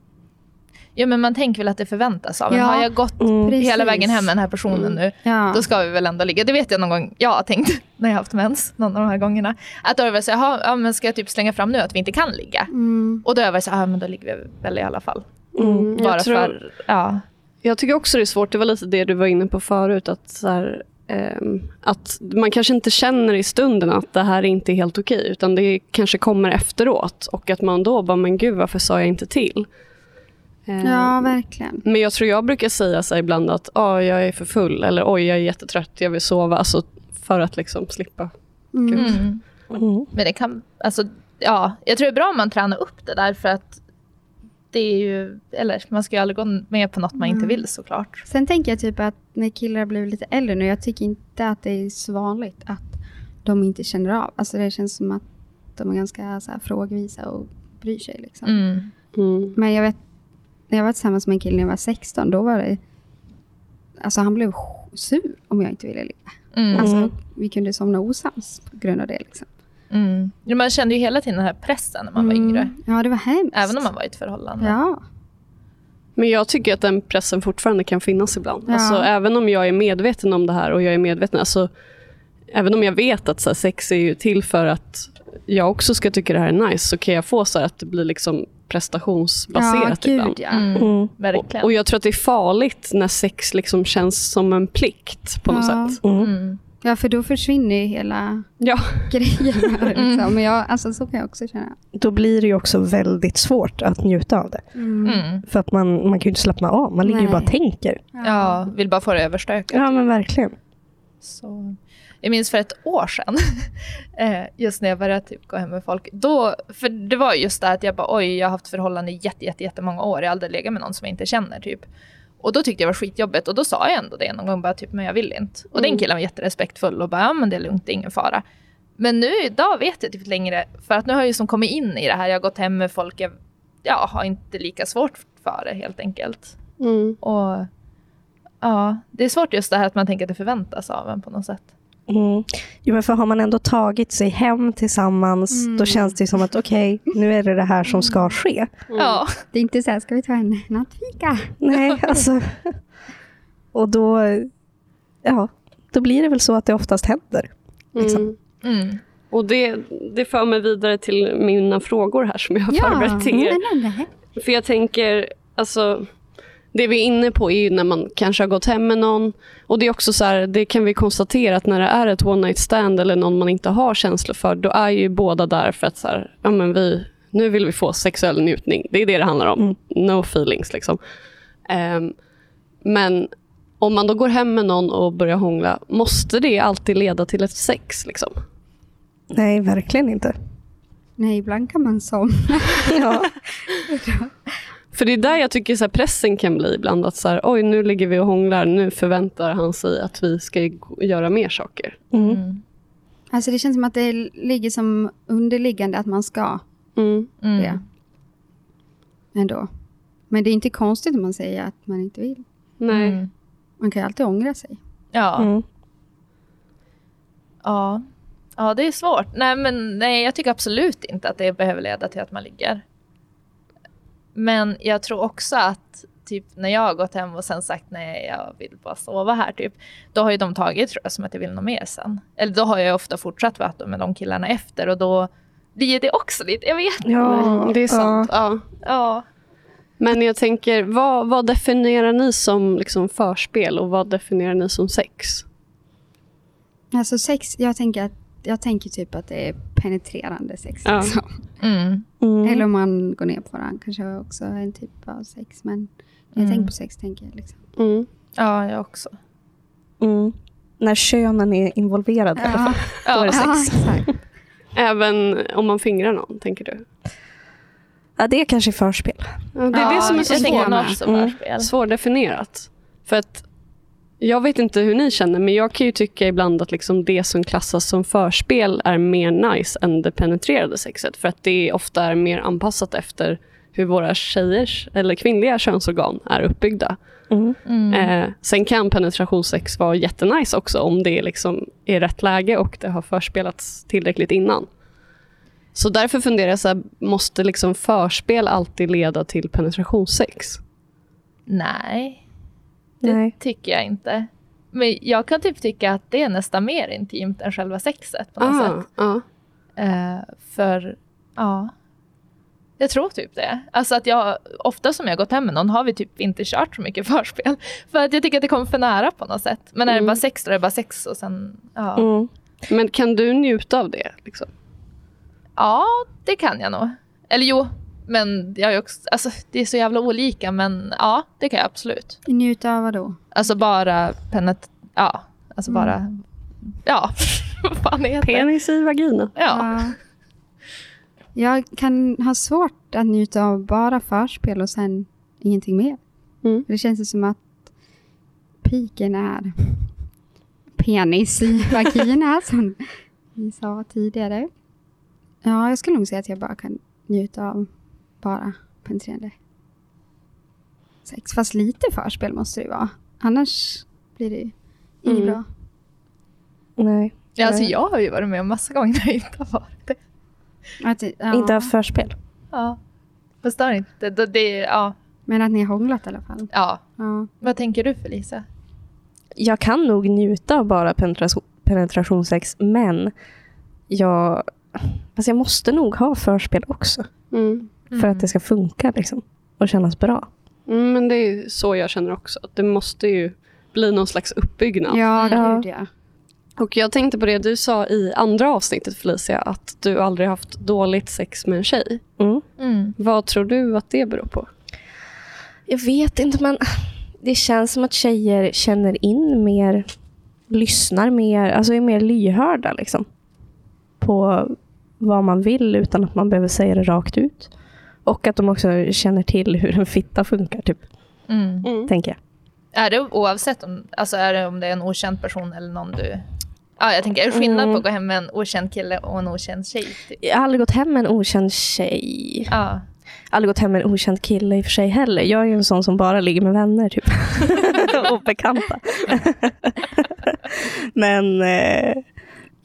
Ja men man tänker väl att det förväntas av en. Ja. Har jag gått Mm. Precis. hela vägen hem med den här personen Mm. nu, Ja. då ska vi väl ändå ligga. Det vet jag någon gång jag har tänkt <laughs> när jag har haft mens, någon av de här gångerna. Att då har jag varit så här, "Jaha, ja, men ska jag typ slänga fram nu att vi inte kan ligga? Mm. Och då har jag varit så här, ja men då ligger vi väl i alla fall. Mm. Bara Jag, tror, för, ja. jag tycker också det är svårt. Det var lite det du var inne på förut. Att så här, att man kanske inte känner i stunden att det här inte är helt okej, utan det kanske kommer efteråt. Och att man då bara, men gud varför sa jag inte till? Ehm, Ja, verkligen. Men jag tror jag brukar säga så ibland att oh, jag är för full eller oj jag är jättetrött, jag vill sova. Alltså, för att liksom slippa. Mm. Mm. Mm. Men det kan, alltså, ja, jag tror det är bra om man tränar upp det där för att det är ju, eller man ska ju aldrig gå med på något man inte Mm. vill såklart. Sen tänker jag typ att när killar blivit lite äldre nu, jag tycker inte att det är så vanligt att de inte känner av. Alltså det känns som att de är ganska så här, frågvisa och bryr sig. Liksom. Mm. Mm. Men jag vet, när jag var tillsammans med en kille när jag var 16, då var det... Alltså han blev sur om jag inte ville ligga. Mm. Alltså vi kunde somna osams på grund av det. Liksom. Mm. Man kände ju hela tiden den här pressen när man var Mm. yngre. Ja, det var hemskt. Även om man var i ett förhållande. Ja. Men jag tycker att den pressen fortfarande kan finnas ibland. Ja. Alltså, även om jag är medveten om det här och jag är medveten, alltså, även om jag vet att så här, sex är ju till för att jag också ska tycka det här är nice, så kan jag få så här, att det blir liksom prestationsbaserat ja, ibland. ja. Mm. Mm. Verkligen. Och, och jag tror att det är farligt när sex liksom känns som en plikt på något Ja. sätt. Mm. Mm. ja, för då försvinner ju hela Ja. grejen. Här, <laughs> Mm. liksom. Men jag, alltså, så kan jag också känna. Då blir det ju också väldigt svårt att njuta av det. Mm. För att man, man kan ju inte slappna av, man ligger ju Nej. bara och tänker. Ja, vill bara få det överstökat. Ja men verkligen. Så. Jag minns för ett år sedan, <laughs> eh, just när jag började typ gå hem med folk. Då, för det var just det att jag bara oj, jag har haft förhållande i jätte, jätte, jättemånga år. Jag har aldrig legat med någon som jag inte känner typ. Och då tyckte jag det var skitjobbigt och då sa jag ändå det någon gång bara typ, men jag vill inte. Och den killen var jätterespektfull och bara, ja men det är lugnt, det är ingen fara. Men nu idag vet jag typ längre, för att nu har jag ju som kommit in i det här, jag har gått hem med folk, jag ja, har inte lika svårt för det helt enkelt. Mm. Och ja, det är svårt just det här att man tänker att det förväntas av en på något sätt. Mm. Jo, men för har man ändå tagit sig hem tillsammans, Mm. då känns det som att okej, nu är det det här som ska ske. Ja. Det är inte så här, ska vi ta en nattfika? Nej, <laughs> alltså. Och då, ja, då blir det väl så att det oftast händer. Liksom. Mm. Mm. Och det, det för mig vidare till mina frågor här som jag har förberett till er. För jag tänker, alltså, det vi är inne på är ju när man kanske har gått hem med någon. Och det är också så här, det kan vi konstatera att när det är ett one night stand eller någon man inte har känslor för, då är ju båda där för att så här, ja men vi, nu vill vi få sexuell njutning. Det är det det handlar om. Mm. No feelings liksom. Ehm, men om man då går hem med någon och börjar hångla, måste det alltid leda till ett sex? Liksom? Nej, verkligen inte. Nej, ibland kan man somna. Ja. <laughs> För det är där jag tycker så här, pressen kan bli ibland. Att så här, oj, nu ligger vi och hånglar. Nu förväntar han sig att vi ska göra mer saker. Mm. Mm. Alltså det känns som att det ligger som underliggande att man ska Mm. Mm. det. Ändå. Men det är inte konstigt om man säger att man inte vill. Nej. Mm. Man kan ju alltid ångra sig. Ja. Mm. ja. Ja, det är svårt. Nej, men nej, jag tycker absolut inte att det behöver leda till att man ligger. Men jag tror också att typ när jag har gått hem och sen sagt nej, jag vill bara sova här, typ, då har ju de tagit tror jag, som att jag vill något mer sen. Eller då har jag ofta fortsatt vara med de killarna efter och då blir det också lite, jag vet Ja, Mm, det är sant. Ja. Ja. Men jag tänker, vad, vad definierar ni som liksom förspel och vad definierar ni som sex? Alltså sex, jag tänker, att, jag tänker typ att det är penetrerande sex. Ja. Liksom. Mm. Mm. Eller om man går ner på varandra kanske också är en typ av sex. Men när jag Mm. tänker på sex tänker jag liksom. Mm. Ja, jag också. Mm. När könen är involverade i alla fall. Då är det Ja, sex. exakt. Även om man fingrar någon, tänker du? Ja, det är kanske förspel. Ja, det är det som är så svårt. svårdefinierat. För att jag vet inte hur ni känner, men jag kan ju tycka ibland att liksom det som klassas som förspel är mer nice än det penetrerade sexet. För att det ofta är mer anpassat efter hur våra tjejers eller kvinnliga könsorgan är uppbyggda. Mm. Mm. Eh, sen kan penetrationssex vara jättenice också om det är liksom i rätt läge och det har förspelats tillräckligt innan. Så därför funderar jag så här, måste liksom förspel alltid leda till penetrationssex? Nej, det Nej. tycker jag inte. Men jag kan typ tycka att det är nästan mer intimt än själva sexet på något Ah, sätt. ja. Eh, för, ja. Jag tror typ det. Alltså att jag, ofta som jag gått hem med någon har vi typ inte kört så mycket <laughs> förspel. För att jag tycker att det kommer för nära på något sätt. Men är det Mm. bara sex då är det bara sex och sen, ja. Mm. Men kan du njuta av det? Liksom? Ja, det kan jag nog. Eller jo, men jag är också, alltså, det är så jävla olika. Men ja, det kan jag absolut. Njuta av vad då? Alltså bara penet... Ja, alltså Mm. bara... Ja, <laughs> vad fan heter? Penis i vagina. Ja. Ja. Jag kan ha svårt att njuta av bara förspel och sen ingenting mer. Mm. Det känns ju som att piken är penis i vagina, <laughs> som vi sa tidigare. Ja, jag skulle nog säga att jag bara kan njuta av bara penetrerande sex. Fast lite förspel måste det vara. Annars blir det inget Mm. bra. Nej. ja, alltså jag har ju varit med om massa gånger när jag inte har varit det. Att, ja. Inte ha förspel. Ja. Förstår inte. Det, det, ja. Men att ni har hånglat i alla fall. ja. Ja. Vad tänker du Felicia? Jag kan nog njuta av bara penetration, penetrationssex, men jag, alltså jag måste nog ha förspel också. Mm. För att det ska funka liksom, och kännas bra. Mm, men det är så jag känner också. Att det måste ju bli någon slags uppbyggnad. Ja, Ja. gud ja. Och jag tänkte på det du sa i andra avsnittet Felicia, att du aldrig haft dåligt sex med en tjej. Mm. Mm. Vad tror du att det beror på? Jag vet inte, men det känns som att tjejer känner in mer, lyssnar mer, alltså är mer lyhörda liksom. På vad man vill utan att man behöver säga det rakt ut. Och att de också känner till hur en fitta funkar, typ, Mm. tänker jag. Är det oavsett om, alltså är det om det är en okänd person eller någon du... Ja, jag tänker, är det skillnad Mm. på att gå hem med en okänd kille och en okänd tjej? Typ? Jag har aldrig gått hem med en okänd tjej. Ja. Aldrig gått hem med en okänd kille i och för sig heller. Jag är ju en sån som bara ligger med vänner typ. <laughs> <laughs> och bekanta. <laughs> Men eh,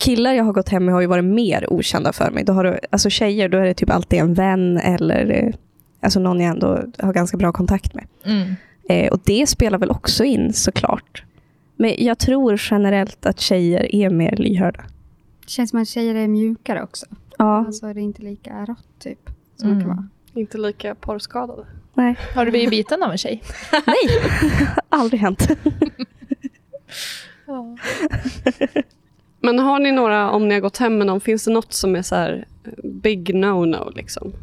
killar jag har gått hem med har ju varit mer okända för mig. Då har du, alltså tjejer, då är det typ alltid en vän eller eh, alltså någon jag ändå har ganska bra kontakt med. Mm. Eh, och det spelar väl också in såklart. Men jag tror generellt att tjejer är mer lyhörda. Det känns som att tjejer är mjukare också. Ja, Alltså det är inte lika rått typ. Som det Mm. kan vara. Inte lika porrskadade. nej. Har du blivit biten av en tjej? <laughs> Nej, <laughs> aldrig hänt. <laughs> Ja. Men har ni några, om ni har gått hem med någon, finns det något som är så här big no-no? Liksom?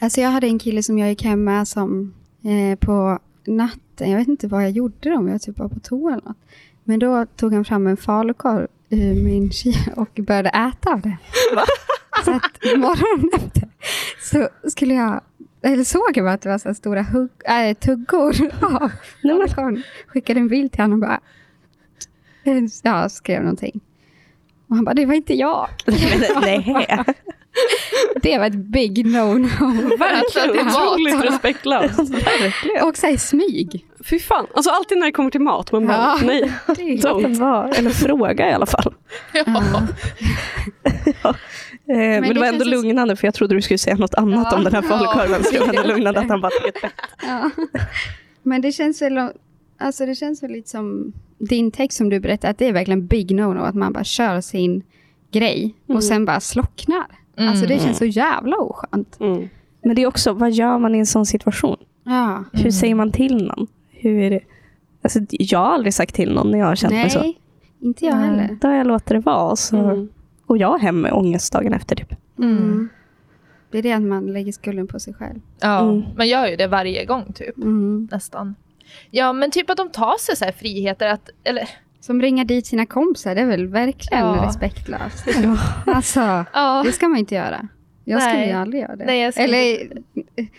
Alltså jag hade en kille som jag gick hem med som eh, på natten, jag vet inte vad jag gjorde om jag typ var på toa eller något. Men då tog han fram en falukorv ur min kyl och började äta av det. Så att morgonen efter så skulle jag, eller såg jag bara att det var så stora hugg, äh, tuggor av falukorven. Skickade en bild till honom och bara, ja, skrev någonting. Och han bara, det var inte jag. <laughs> nej. <laughs> Det var ett big no-no. <laughs> Verkligen. Otroligt respektlöst. Och så här smyg. Fy fan. Alltså alltid när det kommer till mat, man bara Ja. nej. Det är vara. Eller fråga i alla fall. Ja. Eh, men, det det var ändå känns- lugnande för jag trodde du skulle säga något annat Ja. om den här falukorven. Så det var ändå lugnande att han bara tog ett bett. Ja. Men det känns väl, alltså det känns väl lite som din text som du berättade, att det är verkligen big no-no, att man bara kör sin grej och sen bara slocknar. Alltså det känns så jävla oskönt. Mm. Men det är också, vad gör man i en sån situation? Ja. Hur säger man till någon? Hur är det? Alltså, jag har aldrig sagt till någon när jag har känt mig så. Nej, inte jag heller. Då har jag låtit det vara och så Mm. går jag hem med ångest dagen efter. Typ. Mm. Det är det att man lägger skulden på sig själv. Ja, Mm. man gör ju det varje gång typ. Mm. Nästan. Ja, men typ att de tar sig så här friheter att, eller Som ringer dit sina kompisar, det är väl verkligen Ja. respektlöst. <laughs> Alltså, ja, det ska man inte göra. Jag skulle ju aldrig göra det. Nej, Eller,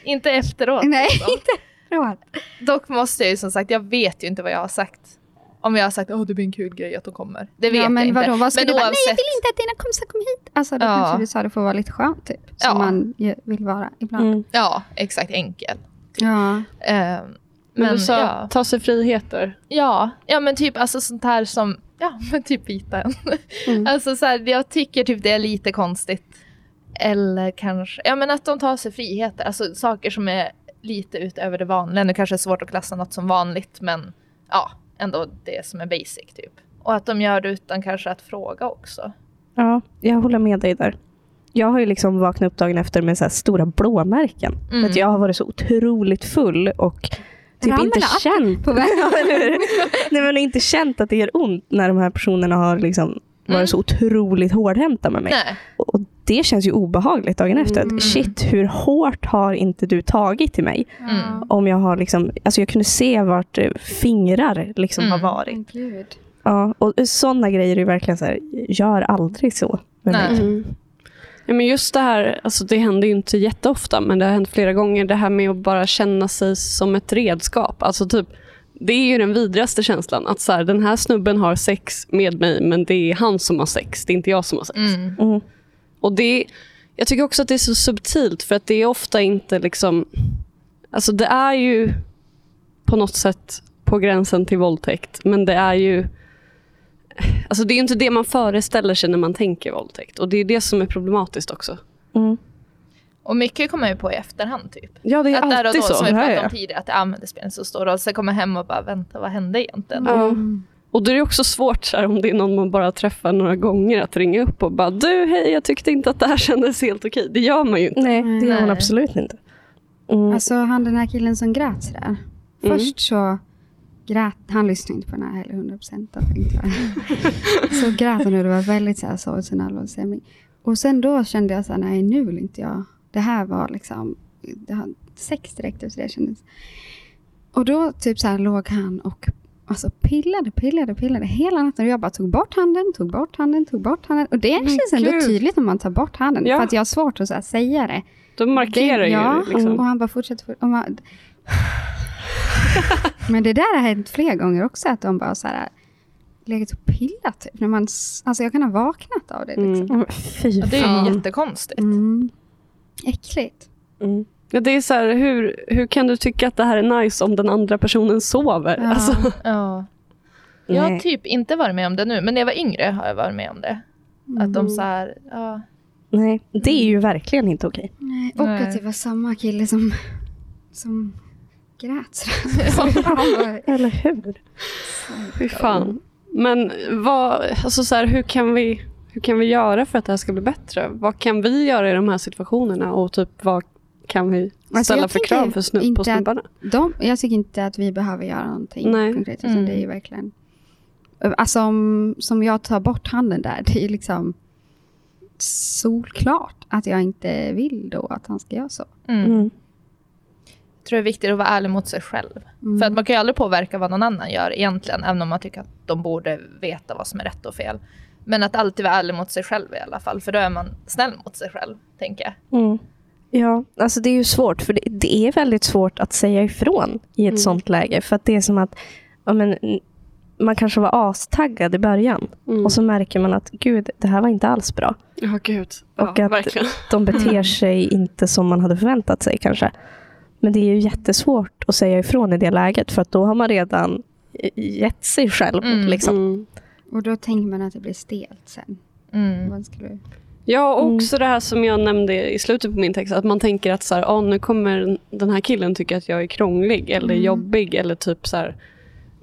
inte efteråt. <laughs> nej, liksom. inte efteråt. Dock måste jag ju som sagt, jag vet ju inte vad jag har sagt. Om jag har sagt att det blir en kul grej att de kommer. Det vet ja, men jag inte. Vadå, vad men du bara, nej jag oavsett- vill inte att dina kompisar kommer hit. Alltså då Ja. kanske du sa det får vara lite skönt typ. Som man vill vara ibland. Mm. Ja, exakt. Enkel. Ja. Ehm, Men, du sa ja. ta sig friheter. Ja, ja, men typ alltså sånt här som, ja <laughs> men typ bita en. Mm. Alltså så här, jag tycker typ det är lite konstigt. Eller kanske, ja men att de tar sig friheter, alltså saker som är lite utöver det vanliga. Nu kanske det är svårt att klassa något som vanligt men ja, ändå det som är basic typ. Och att de gör det utan kanske att fråga också. Ja, jag håller med dig där. jag har ju liksom vaknat upp dagen efter med så här stora blåmärken. Mm. Att jag har varit så otroligt full och typ Ramlat inte känt på? <laughs> Nej, men inte känt att det gör ont när de här personerna har liksom varit Mm. så otroligt hårdhänta med mig. Nej. Och det känns ju obehagligt dagen efter. Mm. Shit, hur hårt har inte du tagit i mig? Mm. Om jag har liksom, alltså jag kunde se vart eh, fingrar liksom Mm. har varit. Men Gud. Ja, och sådana grejer är ju verkligen så här, gör aldrig så. med mig. Nej. Mm. Ja, men just det här, alltså det händer ju inte jätteofta, men det har hänt flera gånger. Det här med att bara känna sig som ett redskap. Alltså typ, det är ju den vidrigaste känslan. Att så här, den här snubben har sex med mig, men det är han som har sex. Det är inte jag som har sex. Mm. Mm. Och det, jag tycker också att det är så subtilt, för att det är ofta inte liksom... Alltså det är ju på något sätt på gränsen till våldtäkt, men det är ju... Alltså det är inte det man föreställer sig när man tänker våldtäkt. Och det är det som är problematiskt också. Mm. Och mycket kommer jag ju på i efterhand typ. Ja, det är Att där och alltid då, så. som vi pratade om tidigare, att det använder spelar inte så stor roll. Sen kommer jag hem och bara, vänta vad hände egentligen? Ja. Och då är det också svårt så här, om det är någon man bara träffar några gånger att ringa upp och bara du hej jag tyckte inte att det här <laughs> kändes helt okej. Det gör man ju inte. Nej, det gör Nej. absolut inte. Mm. Alltså han den här killen som grät sådär. Först så grät, han lyssnade inte på den här heller 100 procent. Så grät han och det var väldigt så här sorgsen allvarlig stämning. Och sen då kände jag så här, nej nu vill inte jag. Det här var liksom, det har sex direkt efter det kändes. Och då typ så här låg han och alltså pillade, pillade, pillade hela natten. Och jag bara tog bort handen, tog bort handen, tog bort handen. Och det Men känns ändå gud. tydligt när man tar bort handen. Ja. För att jag har svårt att så här, säga det. De markerar Det- ja, ju. Liksom. och han bara fortsätter. fort- Och man, <laughs> men det där har hänt flera gånger också, att de bara så här legat och pillat. Typ, när man, alltså jag kan ha vaknat av det. Liksom. Mm, Fy Ja, det är ju jättekonstigt. Mm. Äckligt. Mm. Ja, det är så här, hur, hur kan du tycka att det här är nice om den andra personen sover? Ja. Alltså, Ja. Jag har typ inte varit med om det nu, men när jag var yngre har jag varit med om det. Att de så här, ja. Nej, det är ju verkligen inte okej. Nej, och Nej. att det var samma kille som, som grät. bara, <laughs> Eller hur? fy fan. Men vad, alltså så här, hur, kan vi, hur kan vi göra för att det här ska bli bättre? Vad kan vi göra i de här situationerna? Och typ vad kan vi Alltså, ställa jag för krav för snubb, på snubbarna? de, jag tycker inte att vi behöver göra någonting Nej. konkret. Utan Mm. det är ju verkligen... Alltså om, som jag tar bort handen där, det är liksom solklart att jag inte vill då att han ska göra så. Mm. Mm. Tror det är viktigt att vara ärlig mot sig själv. Mm. För att man kan ju aldrig påverka vad någon annan gör egentligen, även om man tycker att de borde veta vad som är rätt och fel. Men att alltid vara ärlig mot sig själv i alla fall, för då är man snäll mot sig själv, tänker jag. Mm. Ja, alltså det är ju svårt. För det, det är väldigt svårt att säga ifrån i ett Mm. sånt läge. För att det är som att ja, men, man kanske var astaggad i början. Mm. Och så märker man att gud, det här var inte alls bra. Ja, gud. Ja, Och att verkligen. de beter <laughs> sig inte som man hade förväntat sig kanske. Men det är ju jättesvårt att säga ifrån i det läget. För att då har man redan gett sig själv. Mm. Liksom. Mm. Och då tänker man att det blir stelt sen. Mm. Du... Ja, och Mm. också det här som jag nämnde i slutet på min text, att man tänker att så här, "Ah, nu kommer den här killen tycka att jag är krånglig eller Mm. jobbig eller typ så här,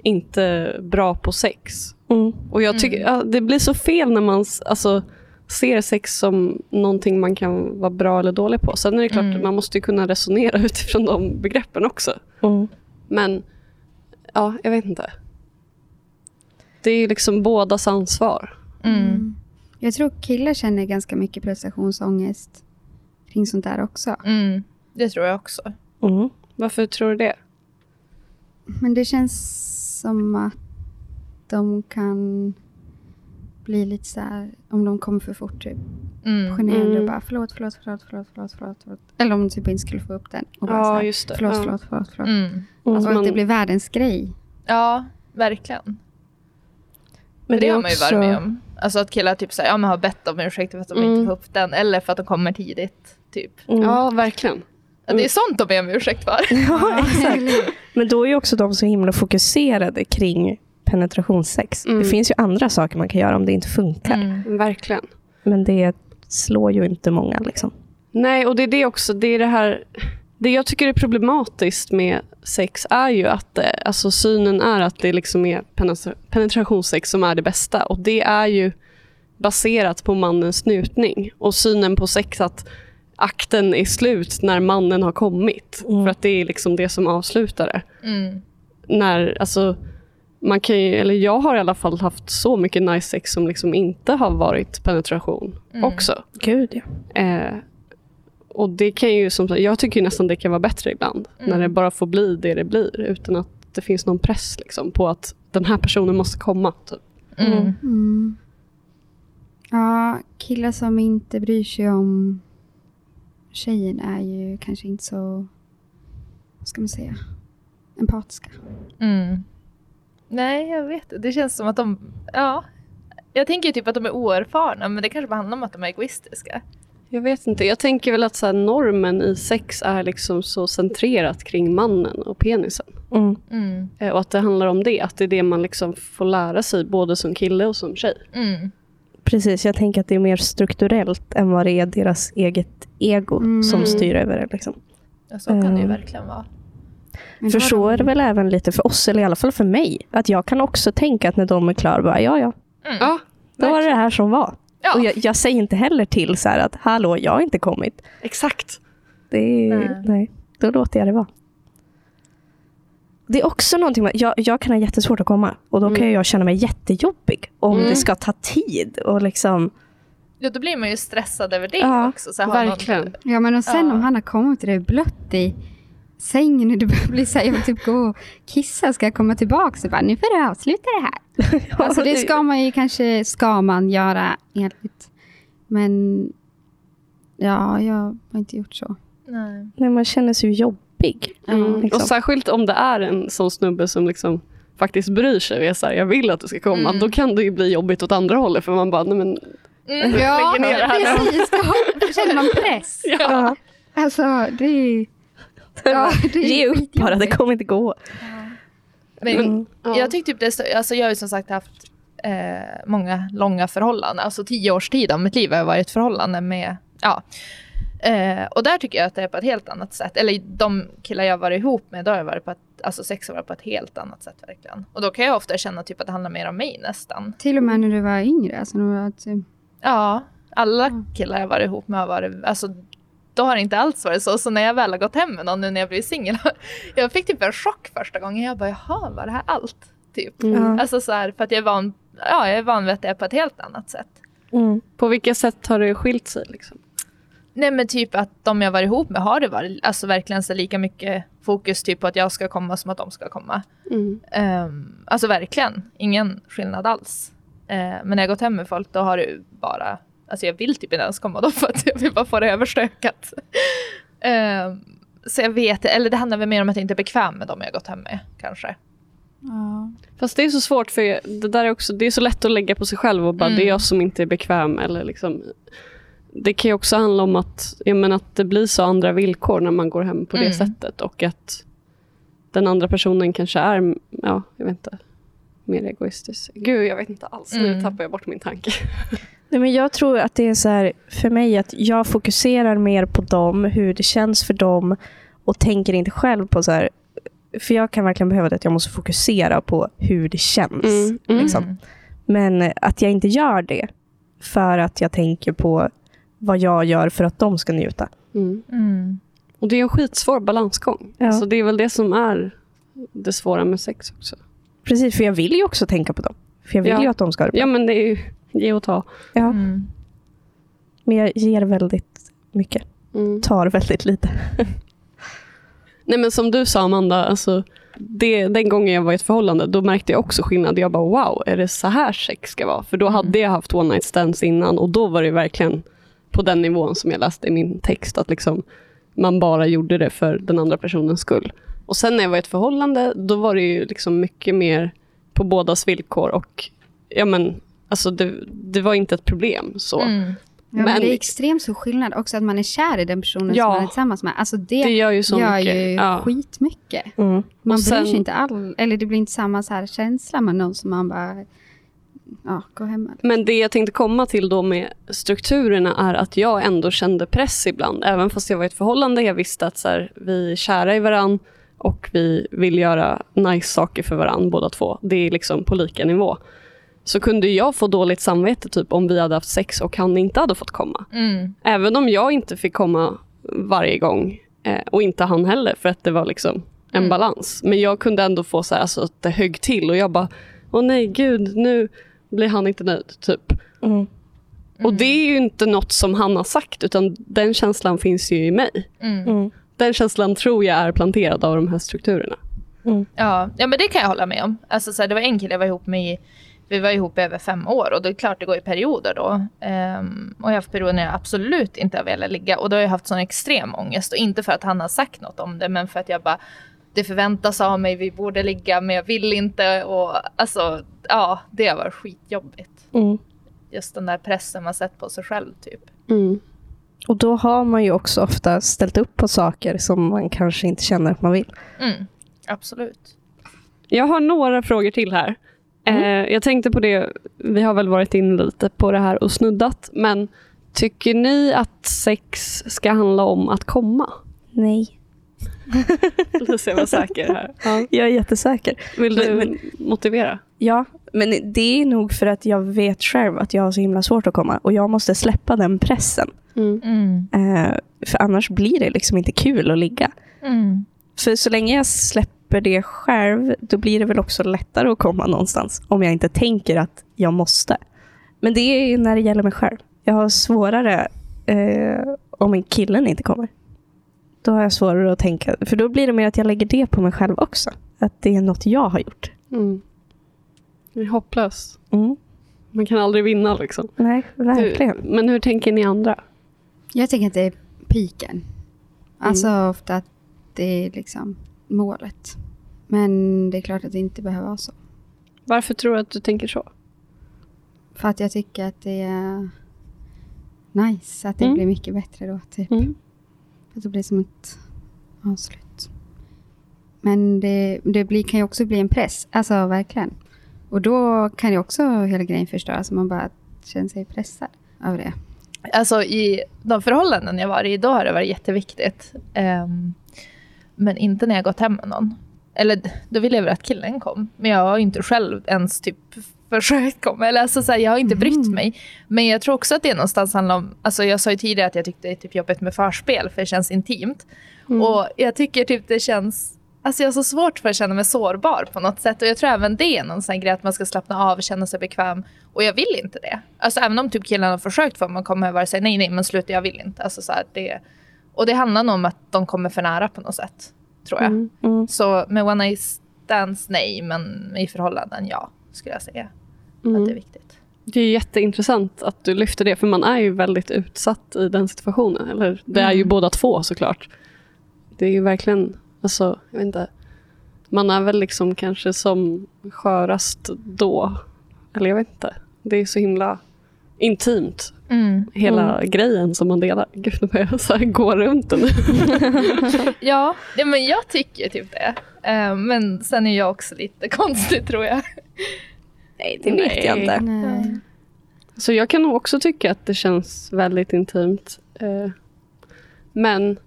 inte bra på sex. Mm. Och jag tycker ja, det blir så fel när man alltså, ser sex som någonting man kan vara bra eller dålig på. Sen är det klart Mm. att man måste ju kunna resonera <laughs> utifrån de begreppen också. Mm. Men ja, jag vet inte. Det är liksom bådas ansvar. Mm. Jag tror killar känner ganska mycket prestationsångest kring sånt där också. Mm. Det tror jag också. Mm. Varför tror du det? Men det känns som att de kan bli lite så här, om de kommer för fort, typ Mm. generade Mm. och bara förlåt, förlåt, förlåt, förlåt, förlåt, förlåt, förlåt. Eller om de typ inte skulle få upp den. Och bara så Ja, här, just det. Förlåt, Ja. förlåt, förlåt, förlåt. Mm. Mm. Alltså, man- att det blir världens grej. Ja, verkligen. Men det, är har man ju också- varit med om. Alltså att killar typ säger, ja, men har bett om ursäkt för att de Mm. inte får upp den. Eller för att de kommer tidigt. Typ. Mm. Ja, verkligen. Ja, Det är sånt de ber om ursäkt för. <laughs> Ja, <laughs> exakt. Men då är ju också de så himla fokuserade kring penetrationssex. Mm. Det finns ju andra saker man kan göra om det inte funkar. Mm. Verkligen. Men det slår ju inte många. Liksom. Nej, och det är det också. Det är det här... Det jag tycker är problematiskt med sex är ju att alltså synen är att det liksom är penetra- penetrationssex som är det bästa. Och det är ju baserat på mannens njutning och synen på sex att akten är slut när mannen har kommit. Mm. För att det är liksom det som avslutar det. Mm. När, alltså, man kan ju, eller jag har i alla fall haft så mycket nice sex som liksom inte har varit penetration Mm. också. Gud ja. Eh, och det kan ju, som, jag tycker ju nästan det kan vara bättre ibland. Mm. När det bara får bli det det blir utan att det finns någon press liksom, på att den här personen måste komma. Typ. Mm. Mm. Ja, killar som inte bryr sig om tjejen är ju kanske inte så, vad ska man säga, empatiska. Nej, jag vet. Det känns som att de... Ja. Jag tänker ju typ att de är oerfarna, men det kanske bara handlar om att de är egoistiska. Jag vet inte, jag tänker väl att så här, normen i sex är liksom så centrerat kring mannen och penisen. Mm. Mm. Eh, och att det handlar om det, att det är det man liksom får lära sig både som kille och som tjej. Mm. Precis, jag tänker att det är mer strukturellt än vad det är deras eget ego Mm. som styr över det. Liksom. Ja, så kan det ju Mm. verkligen vara. Men För så de- är det väl även lite för oss, eller i alla fall för mig. Att jag kan också tänka att när de är klara, bara, ja ja, Mm. Ja, då var det det här som var. Ja. Och jag, jag säger inte heller till så här att hallå, jag har inte kommit. exakt. Det är, Nej. nej. då låter jag det vara. Det är också någonting med, jag, jag kan ha jättesvårt att komma och då kan Mm. jag känna mig jättejobbig om Mm. det ska ta tid. Och liksom, Ja, då blir man ju stressad över det Ja, också. Så verkligen. Någon... Ja, men och sen Ja. om han har kommit till dig blött i sängen och du börjar bli så här, jag vill typ gå och kissa, ska jag komma tillbaka? Så bara, nu får du avsluta det här. <laughs> Alltså det ska man ju kanske, ska man göra enligt. Men ja, jag har inte gjort så. Nej. när man känner sig jobbig. Mm. liksom. Och särskilt om det är en sån snubbe som liksom faktiskt bryr sig. och är så här, jag vill att du ska komma. Mm. Då kan det ju bli jobbigt åt andra hållet. För man bara, nej men Mm. <laughs> Ja, ner det här nu. precis. Då känner man press. <laughs> Ja. Alltså, det är... <laughs> Ja, det är Ge upp bara, det kommer inte gå. Men Mm. ja. jag tycker typ det alltså jag har ju som sagt haft eh, många långa förhållanden. Alltså tio års tid av mitt liv har jag varit förhållande med, ja. Eh, och där tycker jag att det är på ett helt annat sätt. Eller de killar jag varit ihop med, då har jag varit på ett, alltså sex har varit på ett helt annat sätt verkligen. Och då kan jag ofta känna typ att det handlar mer om mig nästan. Till och med när du var yngre. Alltså, när du var typ, Ja, alla Mm. killar jag varit ihop med har varit, alltså då har det inte alls varit så. Så när jag väl har gått hem med någon nu när jag blivit singel, <laughs> jag fick typ en chock första gången. Jag bara, jaha, var det här allt? Typ. Ja. Alltså så här, för att jag är van, ja, jag är van vid att det är på ett helt annat sätt. Mm. på vilka sätt har det skilt sig? Liksom? Nej men typ att de jag varit ihop med har det varit alltså verkligen så lika mycket fokus typ på att jag ska komma som att de ska komma. Mm. Um, alltså verkligen, ingen skillnad alls. Eh, men när jag gått hem med folk då har det bara, alltså jag vill typ inte ens komma då för att jag vill bara få det överstökat. Ehm, så jag vet, eller det handlar väl mer om att jag inte är bekväm med dem jag gått hem med kanske. ja. Fast det är så svårt för det där är också, det är så lätt att lägga på sig själv och bara Mm. det är jag som inte är bekväm. Eller liksom, det kan ju också handla om att, jag menar, att det blir så andra villkor när man går hem på det Mm. sättet och att den andra personen kanske är, ja, jag vet inte, mer egoistisk. Gud, jag vet inte alls. Nu Mm. tappar jag bort min tanke. <laughs> Nej, men jag tror att det är så här, för mig att jag fokuserar mer på dem, hur det känns för dem och tänker inte själv på så här, för jag kan verkligen behöva det att jag måste fokusera på hur det känns. Mm, mm. Liksom. Men att jag inte gör det för att jag tänker på vad jag gör för att de ska njuta. Mm. Mm. Och det är en skitsvår balansgång. Ja. Alltså, det är väl det som är det svåra med sex också. Precis, för jag vill ju också tänka på dem. För jag vill Ja. ju att de ska ha det bra. Ja, men det är ju ge och ta. Ja. Mm. Men jag ger väldigt mycket, Mm. tar väldigt lite. <laughs> Nej men som du sa Amanda, alltså, det, den gången jag var i ett förhållande, då märkte jag också skillnad. Jag bara wow, är det så här sex ska vara? För då hade jag haft one night stands innan och då var det verkligen på den nivån som jag läste i min text, att liksom, man bara gjorde det för den andra personens skull. Och sen när jag var i ett förhållande, då var det ju liksom mycket mer på bådas villkor och ja men, alltså det, det var inte ett problem. så. Mm. Ja, men, Men- det är extremt stor skillnad också att man är kär i den personen Ja. som man är tillsammans med. Alltså det, Det gör ju så gör mycket. ju Ja. skitmycket. Mm. Man Och bryr sen- sig inte all, eller det blir inte samma så här känsla med någon som man bara, ja, gå hem med. Men det jag tänkte komma till då med strukturerna är att jag ändå kände press ibland. Även fast jag var i ett förhållande. Jag visste att så här, vi är kära i varann och vi vill göra nice saker för varann båda två. Det är liksom på lika nivå. Så kunde jag få dåligt samvete typ om vi hade haft sex och han inte hade fått komma. Mm. Även om jag inte fick komma varje gång eh, och inte han heller för att det var liksom en Mm. balans. Men jag kunde ändå få så här, alltså, att det högg till och jag bara, åh nej gud, nu blir han inte nöjd. Typ. Mm. Och det är ju inte något som han har sagt utan den känslan finns ju i mig. Mm. Mm. Den känslan tror jag är planterad av de här strukturerna. Ja, ja, men det kan jag hålla med om. Alltså, så här, det var en kille jag var ihop med i, vi var ihop i över fem år och det är klart det går i perioder då. Ehm, och jag har haft perioder när jag absolut inte har velat ligga och då har jag haft sån extrem ångest och inte för att han har sagt något om det men för att jag bara det förväntas av mig, vi borde ligga men jag vill inte och alltså ja, det har varit skitjobbigt. Mm. Just den där pressen man sett på sig själv typ. Mm. Och då har man ju också ofta ställt upp på saker som man kanske inte känner att man vill. Mm, absolut. Jag har några frågor till här. Eh, jag tänkte på det, vi har väl varit in lite på det här och snuddat, men tycker ni att sex ska handla om att komma? Nej. <laughs> Lisa var säker här. Ja. Jag är jättesäker. Vill du Men- motivera? Ja, men det är nog för att jag vet själv att jag har så himla svårt att komma och jag måste släppa den pressen. Mm. Mm, Eh, för annars blir det liksom inte kul att ligga. mm, För så länge jag släpper det själv, då blir det väl också lättare att komma någonstans. Om jag inte tänker att jag måste. Men det är ju när det gäller mig själv. Jag har svårare eh, om en killen inte kommer. Då har jag svårare att tänka. För då blir det mer att jag lägger det på mig själv också. Att det är något jag har gjort. Mm. Det är hopplöst. Mm. Man kan aldrig vinna liksom. Nej, verkligen. Hur, men hur tänker ni andra? Jag tänker att det är piken. Alltså ofta att det är liksom målet. Men det är klart att det inte behöver vara så. Varför tror du att du tänker så? För att jag tycker att det är nice. Att det Mm. blir mycket bättre då. Typ. Mm. Att det blir som ett avslut. Men det, det blir, kan ju också bli en press. Alltså verkligen. Och då kan ju också hela grejen förstöras. om Man bara känner sig pressad av det. Alltså i de förhållanden jag varit i, då har det varit jätteviktigt. Ehm, men inte när jag gått hem med någon. Eller då ville jag väl att killen kom. Men jag har inte själv ens typ försökt komma. Eller alltså, så här, jag har inte brytt mig. Men jag tror också att det någonstans handlar om... Alltså jag sa ju tidigare att jag tyckte det är typ jobbigt med förspel, för det känns intimt. Och jag tycker typ det känns... Alltså jag har så svårt för att känna mig sårbar på något sätt. Och jag tror även det är någon sån grej att man ska slappna av, känna sig bekväm. Och jag vill inte det. Alltså även om typ killarna har försökt få mig att komma över och säga nej, nej, men sluta, jag vill inte. Alltså så här, det, och det handlar nog om att de kommer för nära på något sätt, tror jag. Mm. Mm. Så med one night stands, nej, men i förhållanden, ja, skulle jag säga. Att det är Mm. viktigt. Det är jätteintressant att du lyfter det, för man är ju väldigt utsatt i den situationen. Eller det är ju Mm. båda två såklart. Det är ju verkligen, alltså, jag vet inte. Man är väl liksom kanske som skörast då. Eller jag vet inte. Det är så himla intimt, Mm. hela grejen som man delar. Gud, nu börjar jag så här gå runt den. <laughs> Ja, men jag tycker typ det. Eh, men sen är jag också lite <laughs> konstig, tror jag. Nej, det vet jag inte. Nej. Så jag kan nog också tycka att det känns väldigt intimt. Eh, Men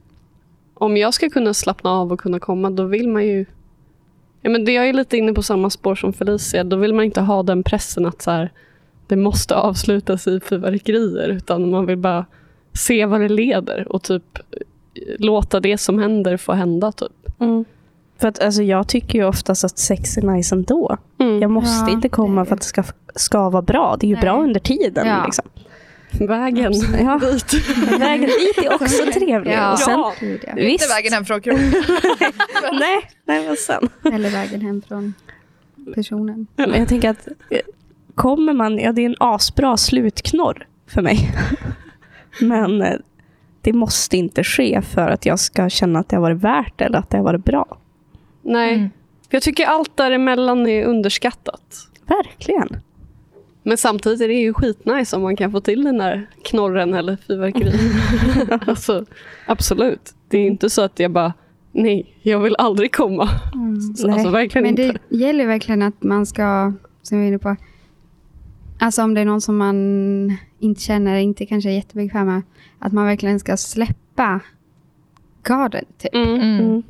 om jag ska kunna slappna av och kunna komma, då vill man ju... Ja, men det jag är lite inne på samma spår som Felicia. Då vill man inte ha den pressen att så här, det måste avslutas i fyrverkerier. Utan man vill bara se vad det leder och typ eh, låta det som händer få hända. Typ. Mm. För att alltså, jag tycker ju oftast att sex är nice ändå. Mm. Jag måste Ja, inte komma för att det ska, ska vara bra. Det är ju Nej. bra under tiden. Ja. Liksom. Vägen Ja. dit. <laughs> Vägen dit är också trevlig. Ja. Och sen, Ja. Ja. Inte visst, vägen hem från krogen. <laughs> nej, nej, men sen. Eller vägen hem från personen. Men jag tänker att kommer man, ja det är en asbra slutknorr för mig. <laughs> Men eh, det måste inte ske för att jag ska känna att det har varit värt eller att det har varit bra. Nej, Mm. jag tycker allt däremellan är underskattat. Verkligen. Men samtidigt är det ju skitnice om man kan få till den där knorren eller fyrverkeriet. <laughs> <laughs> alltså, absolut. Det är inte så att jag bara, nej, jag vill aldrig komma. Nej, alltså verkligen Men inte. det gäller verkligen att man ska, som vi är inne på, alltså om det är någon som man inte känner, inte kanske är jättebekväm med, att man verkligen ska släppa garden. Typ. Mm. Mm. Mm. Mm.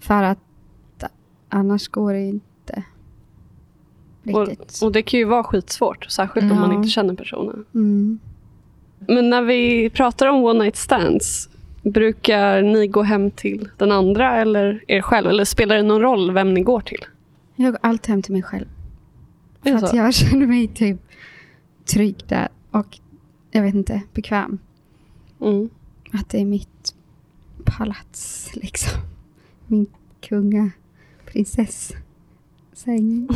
För, att annars går det inte. riktigt. Och, och det kan ju vara skitsvårt, särskilt om man inte känner personen. Mm. Men när vi pratar om one night stands, brukar ni gå hem till den andra eller er själv? Eller spelar det någon roll vem ni går till? Jag går alltid hem till mig själv. För att så? jag <laughs> känner mig typ trygg där och jag vet inte, bekväm. Mm. Att det är mitt palats <laughs> liksom. Min kunga prinsess säng.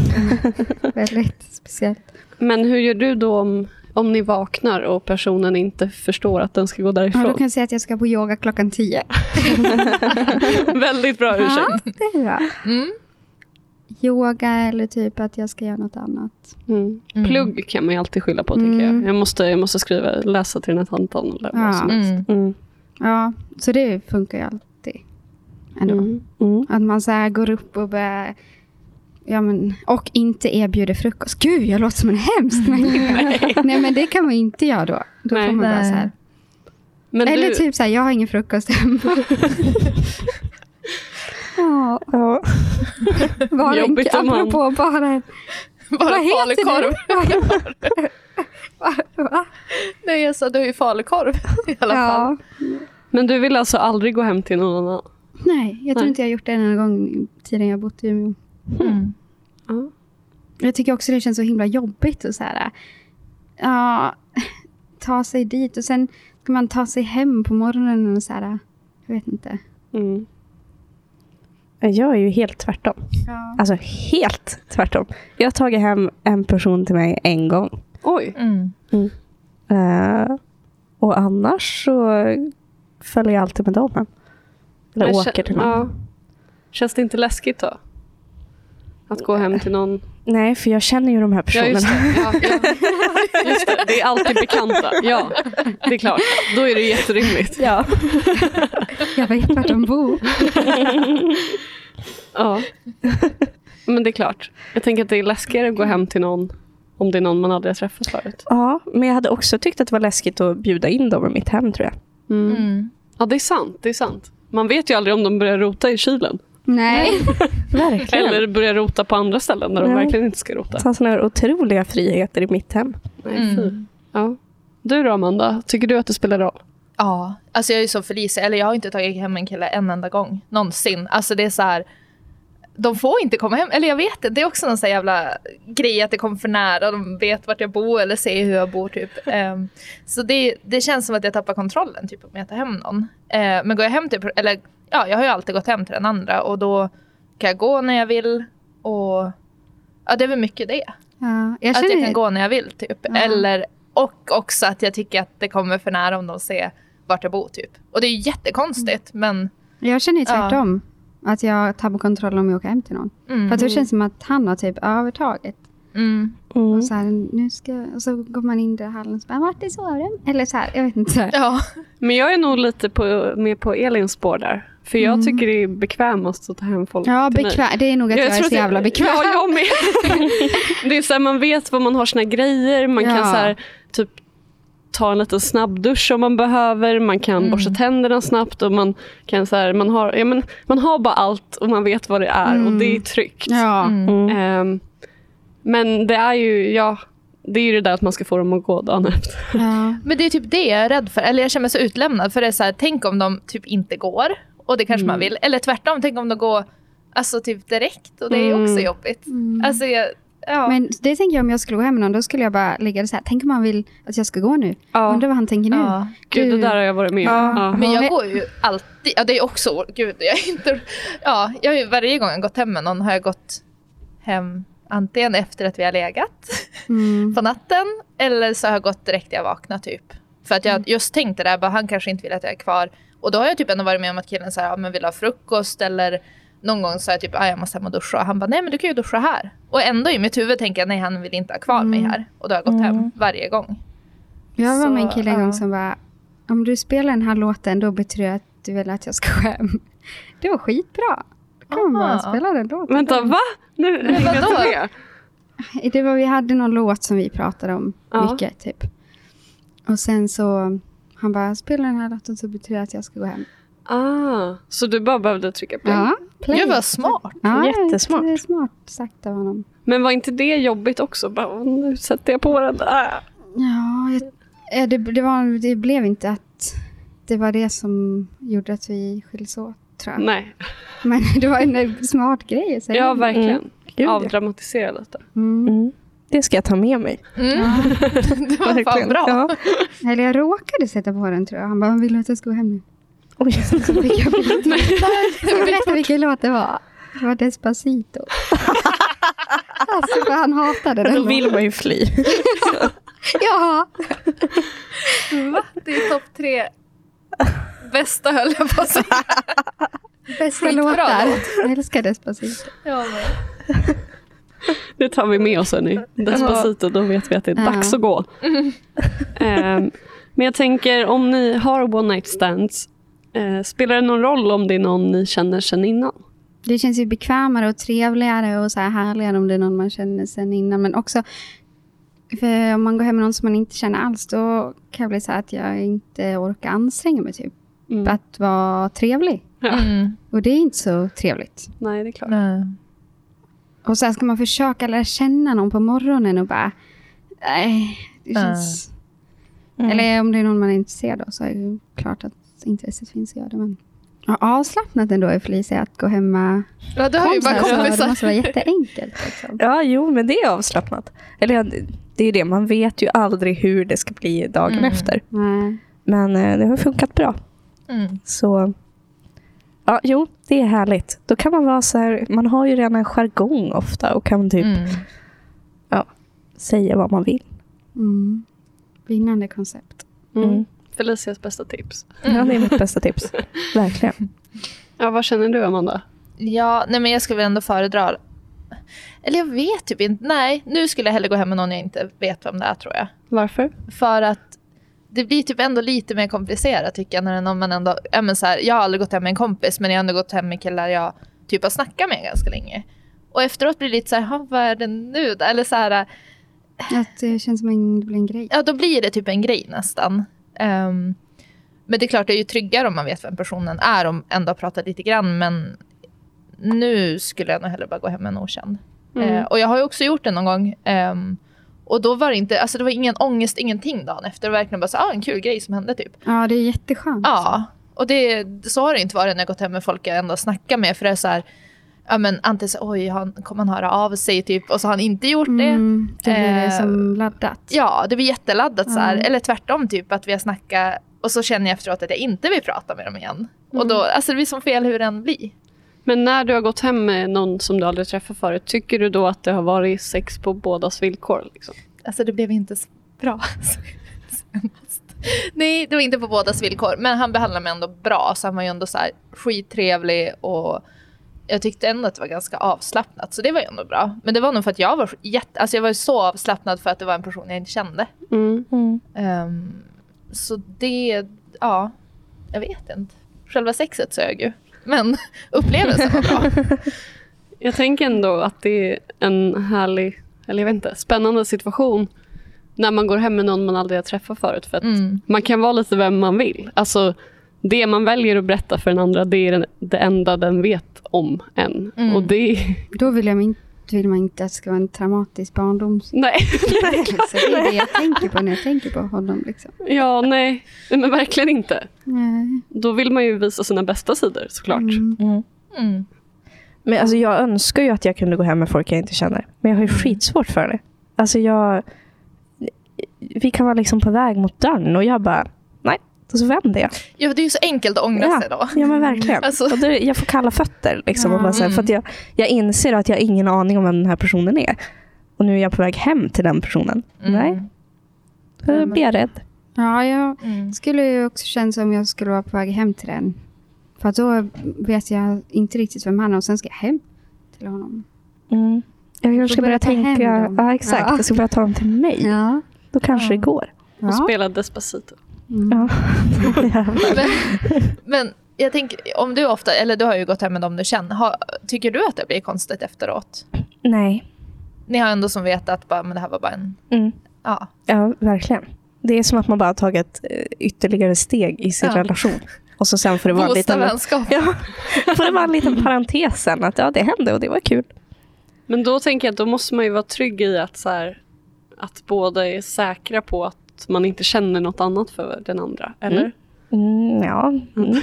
<laughs> Väldigt speciellt. Men hur gör du då om, om ni vaknar och personen inte förstår att den ska gå Ja, därifrån? då kan jag säga att jag ska på yoga klockan tio. <laughs> Väldigt bra ursäkt. Ja, det är bra. Mm. Yoga eller typ att jag ska göra något annat. Mm. Mm. Plugg kan man ju alltid skylla på, tänker Mm. jag. Jag måste, jag måste skriva, läsa till den här tanten eller Ja. vad som helst. Mm. Mm. Ja, så det funkar ju alltid. Ändå. Mm. Mm. Att man så här går upp och börjar... Ja, men, och inte erbjuder frukost. Gud, jag låter som en hemsk <laughs> människa. Nej, men det kan man inte göra då. Då Nej. får man bara Nej. så här. Men Eller du, typ så här, jag har ingen frukost hemma. <laughs> <laughs> ja, Ja. <laughs> bara en, om man- apropå bara en... Bara Vad heter falukorv. du? <laughs> Va? Nej, jag sa du har ju falukorv <laughs> i alla fall. Ja. men du vill alltså aldrig gå hem till någon annan? Nej, jag tror Nej. inte jag har gjort det en enda gång i tiden jag bott i Umeå. Mm. Ja. Jag tycker också det känns så himla jobbigt och så här, ja, ta sig dit och sen ska man ta sig hem på morgonen och så här, jag vet inte. Mm. Jag är ju helt tvärtom. Ja. Alltså helt tvärtom. Jag har tagit hem en person till mig en gång. Oj. Mm. Eh, och annars så följer jag alltid med dem hem. Eller Men åker till någon. ja. Känns det inte läskigt då? Att gå hem till någon? Nej, för jag känner ju de här Ja, personerna. just det. Ja, ja. <laughs> Just det. Det är alltid bekanta. Ja, det är klart. Då är det jätterimligt. Ja. Jag vet vart de bor. <laughs> Ja. Men det är klart. Jag tänker att det är läskigare att gå hem till någon om det är någon man aldrig har träffat förut. ja, men jag hade också tyckt att det var läskigt att bjuda in dem i mitt hem tror jag. Mm. Mm. Ja, det är sant. Det är sant. Man vet ju aldrig om de börjar rota i kylen. Nej. <laughs> Verkligen. Eller börjar rota på andra ställen där de Nej. verkligen inte ska rota. Ta sådana här otroliga friheter i mitt hem. Nej. Mm. Ja. Du då Amanda, tycker du att det spelar roll? Ja, alltså jag är så Felicia, eller jag har inte tagit hem en kille en enda gång. Någonsin. Alltså det är så här. De får inte komma hem, eller jag vet inte. Det är också någon så här jävla grej att det kommer för nära. De vet vart jag bor eller ser hur jag bor typ. <laughs> Ehm, så det, det känns som att jag tappar kontrollen typ om jag tar hem någon. Eh, men går jag hem till, eller ja, jag har ju alltid gått hem till den andra och då kan jag gå när jag vill och ja, det är väl mycket det. Ja, jag Att jag känner, kan gå när jag vill typ. Ja. Eller, och också att jag tycker att det kommer för nära om de ser vart jag bor typ. Och det är ju jättekonstigt men jag känner ju Ja. tvärtom. Att jag tappar kontroll om jag åker hem till någon. mm, För att det känns som att han har typ övertaget. mm, Mm. Och, så här, nu ska, och så går man in där i hallen och så bara, vart är sovrummet? Eller så här, jag vet inte. Så här. ja. Men jag är nog lite på, med på Elins spår där. För jag tycker det är bekvämast att ta hem folk Ja, bekväm. Det är nog att jag, är tror så jävla bekväm. Ja, jag med. <laughs> det är så här, man vet var man har sina grejer. Man kan Ja. så här, typ ta en liten snabbdusch om man behöver. Man kan Mm. borsta tänderna snabbt. Och man, kan så här, man, har, ja, men, man har bara allt och man vet vad det är. Och det är tryggt. Ja. Mm. Mm. Ehm, men det är ju ja, det är ju det där att man ska få dem att gå dagen <laughs> efter. Ja. Men det är typ det jag är rädd för. Eller jag känner mig så utlämnad. För det är så här, tänk om de typ inte går. Och det kanske man vill. Eller tvärtom, tänk om de går alltså typ direkt. Och det är också Mm. jobbigt. Alltså jag, ja. Men det tänker jag om jag skulle gå hem med någon, då skulle jag bara ligga så här. Tänk om han vill att jag ska gå nu. Ja. Undrar vad han tänker nu. ja. Gud, det där har jag varit med om. Ja. Ja. Men jag går ju alltid, ja det är också, gud jag är inte, ja jag har ju varje gång jag gått hem med någon har jag gått hem antingen efter att vi har legat Mm. på natten eller så har jag gått direkt när jag vaknar typ. För att Mm. jag just tänkte där, bara, han kanske inte vill att jag är kvar. Och då har jag typ ändå varit med om att killen säger, ja men vill ha frukost eller någon gång sa jag typ, ah, jag måste hem och duscha. Och han bara, nej men du kan ju duscha här. Och ändå i mitt huvud tänker jag, nej han vill inte ha kvar mig Mm. här. Och då har jag gått hem varje gång. Jag var med en Så, kille en ja. gång som var om du spelar den här låten då betyder det att du vill att jag ska gå hem. <laughs> Det var skitbra. Då kan man bara Aha. spela den låten. Vänta, va? Nu jag vadå? Det var, vi hade någon låt som vi pratade om Ja. mycket typ. Och sen så han bara, spela den här låten så betyder det att jag ska gå hem. Ah, så du bara behövde trycka play? Ja, play. Gud vad smart. Ja, Jättesmart. Det är smart sagt av honom. Men var inte det jobbigt också? Bara, "Åh, nu sätter jag på den där. Ja, jag, eh, det, det, var, det blev inte att det var det som gjorde att vi skildes åt, tror jag. Nej, Men <laughs> det var en smart grej säga. ja verkligen. Mm. Avdramatisera lite. Mm. Mm. Det ska jag ta med mig. Mm. <laughs> det var fan bra. Ja. Eller jag råkade sätta på den tror jag. Han bara, vill du att jag ska gå hem nu? Oj. Så fick jag <laughs> berätta vilken låt det var? Det var Despacito. <laughs> alltså, han hatade den. Då vill man ju fly. Ja. Va? Det är topp tre bästa höll jag på att säga. Bästa låtar. låt. Jag älskar Despacito. Ja, men. <laughs> Det tar vi med oss hörni. Despacito, då vet vi att det är dags att gå. <laughs> Ehm, men jag tänker om ni har one night stands, eh, spelar det någon roll om det är någon ni känner sedan innan? Det känns ju bekvämare och trevligare och så här härligare om det är någon man känner sen innan. Men också, för om man går hem med någon som man inte känner alls, då kan jag bli så här att jag inte orkar anstränga mig typ. Mm. Att vara trevlig. Ja. Mm. Och det är inte så trevligt. Nej, det är klart. Nej. Och sen ska man försöka lära känna någon på morgonen och bara, nej, det känns... Mm. Eller om det är någon man är intresserad av så är det ju klart att intresset finns att göra det. Men ja, avslappnat ändå är Felicia att gå hem med Ja, du har ju bara kompisar. Så det kompisar. måste vara jätteenkelt. Liksom. Ja, jo, men det är avslappnat. Eller det är det, man vet ju aldrig hur det ska bli dagen Mm. efter. Nej. Men eh, det har funkat bra. Mm. Så ja, jo, det är härligt. Då kan man vara så här, man har ju redan en jargong ofta och kan typ Mm. säga vad man vill. Mm. Vinnande koncept. Mm. Mm. Felicias bästa tips. Ja, det är mitt bästa tips. Verkligen. <laughs> Ja, vad känner du Amanda? Ja, nej men jag skulle väl ändå föredra... Eller jag vet typ inte. Nej, nu skulle jag hellre gå hem med någon jag inte vet vem det är tror jag. Varför? För att det blir typ ändå lite mer komplicerat tycker jag. När man ändå, ja, men så här, jag har aldrig gått hem med en kompis men jag har ändå gått hem med killar jag typ har snackat med ganska länge. Och efteråt blir det lite så här, "Ha, vad är det nu då? Eller så här, Att det känns som en, det blir en grej. ja då blir det typ en grej nästan. Ehm, men det är klart det är ju tryggare om man vet vem personen är och ändå har pratat lite grann men nu skulle jag nog hellre bara gå hem med en okänd. Mm. Eh, och jag har ju också gjort det någon gång. ehm, och då var det inte, alltså det var ingen ångest, ingenting dagen efter. Det var verkligen bara så, ah, en kul grej som hände typ. Ja, det är jätteskönt. Ja, och det, så har det inte varit när jag gått hem med folk jag ändå snackar med. För det är så här, ja men antingen så, oj, han, kommer han höra av sig typ och så har han inte gjort det. Mm, det blir det Eh, som laddat. Ja, det blir jätteladdat så här. Mm. Eller tvärtom typ att vi har snackat och så känner jag efteråt att jag inte vill prata med dem igen. Och Mm. då, alltså det blir som fel hur den blir. Men när du har gått hem med någon som du aldrig träffat förut, tycker du då att det har varit sex på bådas villkor? Liksom? Alltså det blev inte så bra. senast. <laughs> Nej, det var inte på bådas villkor. Men han behandlade mig ändå bra. Så han var ju ändå så här skittrevlig och jag tyckte ändå att det var ganska avslappnat. Så det var ju ändå bra. Men det var nog för att jag var jätte, alltså jag var ju så avslappnad för att det var en person jag inte kände. Mm. Mm. Ehm, så det, ja, jag vet inte. Själva sexet sög ju. Men upplevelsen var bra. <laughs> Jag tänker ändå att det är en härlig, eller jag vet inte, spännande situation när man går hem med någon man aldrig har träffat förut. För att Mm. man kan vara lite vem man vill. Alltså, det man väljer att berätta för den andra, det är det enda den vet om en. Mm. Och det Då vill, jag, min- vill man inte att det ska vara en traumatisk barndoms... <laughs> nej. <laughs> Så det är det jag tänker på när jag tänker på honom. Liksom. Ja, nej. Nej, Men verkligen inte. Nej. Då vill man ju visa sina bästa sidor såklart. Mm. Mm. Mm. Men alltså, jag önskar ju att jag kunde gå hem med folk jag inte känner. Men jag har ju skitsvårt för det. Alltså jag... Vi kan vara liksom på väg mot dörren och jag bara. Och så vänder jag. Ja, det är ju så enkelt att ångra sig då. Ja men verkligen. Alltså. Och då, jag får kalla fötter. Liksom, och bara, så här, Mm. för att jag, jag inser att jag har ingen aning om vem den här personen är. Och nu är jag på väg hem till den personen. Mm. Nej, då blir jag rädd. Ja, jag Mm. skulle ju också känna som jag skulle vara på väg hem till den. För att då vet jag inte riktigt vem han är och sen ska jag hem till honom. Mm. Jag kanske ska börja börja ta hem tänka, ja exakt, Ja. jag ska börja ta dem till mig. Ja. Då kanske Ja. det går. ja. Och spela Despacito. Mm. Ja. Men, <laughs> men jag tänker, om du ofta, eller du har ju gått hem med dem du känner. Har, tycker du att det blir konstigt efteråt? Nej. Ni har ändå som vet att bara, men det här var bara en... Mm. Ja. Ja, verkligen. Det är som att man bara har tagit eh, ytterligare steg i sin Ja. relation. Och så sen får det vara en liten, ja, får det vara en liten parentes sen. Att ja, det hände och det var kul. Men då tänker jag att då måste man ju vara trygg i att, så här, att båda är säkra på att man inte känner något annat för den andra. Eller? Mm, ja. Mm. <laughs>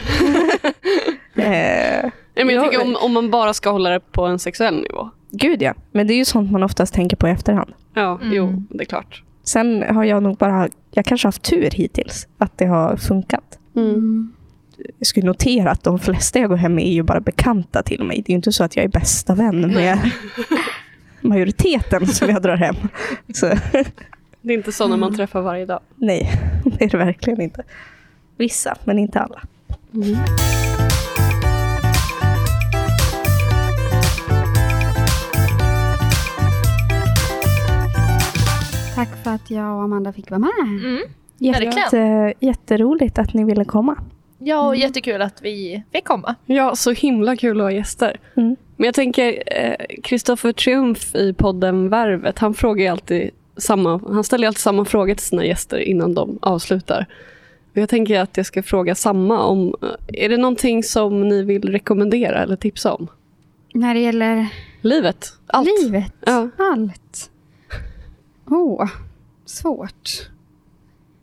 eh, Nej, men jag Ja, tänker om, om man bara ska hålla det på en sexuell nivå. gud ja. Men det är ju sånt man oftast tänker på i efterhand. Ja, Mm. jo, det är klart. Sen har jag nog bara, jag kanske haft tur hittills. Att det har funkat. Mm. Jag skulle notera att de flesta jag går hem med är ju bara bekanta till mig. Det är ju inte så att jag är bästa vän med <laughs> majoriteten som jag drar hem. Så <laughs> Det är inte så när man träffar varje dag. nej, <laughs> det är det verkligen inte. Vissa, men inte alla. Tack för att jag och Amanda fick vara med. Mm. Jätte, jätteroligt att ni ville komma. Ja, och jättekul att vi fick komma. Ja, så himla kul att ha gäster. Mm. Men jag tänker, Kristoffer Triumf i podden Värvet, han frågar ju alltid samma, han ställer alltid samma fråga till sina gäster innan de avslutar. Jag tänker att jag ska fråga samma om, eh, är det någonting som ni vill rekommendera eller tipsa om? När det gäller Livet? Allt? livet, Ja. allt. Åh, svårt.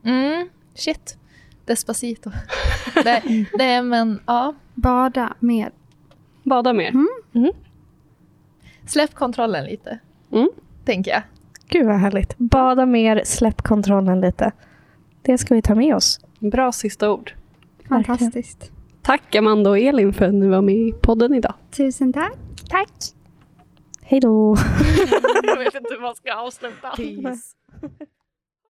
Mm. Shit. Despacito. <laughs> det, det, men ja. Bada mer. Bada mer? Släpp kontrollen lite, Mm. tänker jag. Gud vad härligt. Bada mer, släpp kontrollen lite. Det ska vi ta med oss. Bra sista ord. Fantastiskt. Tack Amanda och Elin för att ni var med i podden idag. Tusen tack. Tack. Hej då. <laughs> Jag vet inte hur man ska avsluta. Peace. <laughs>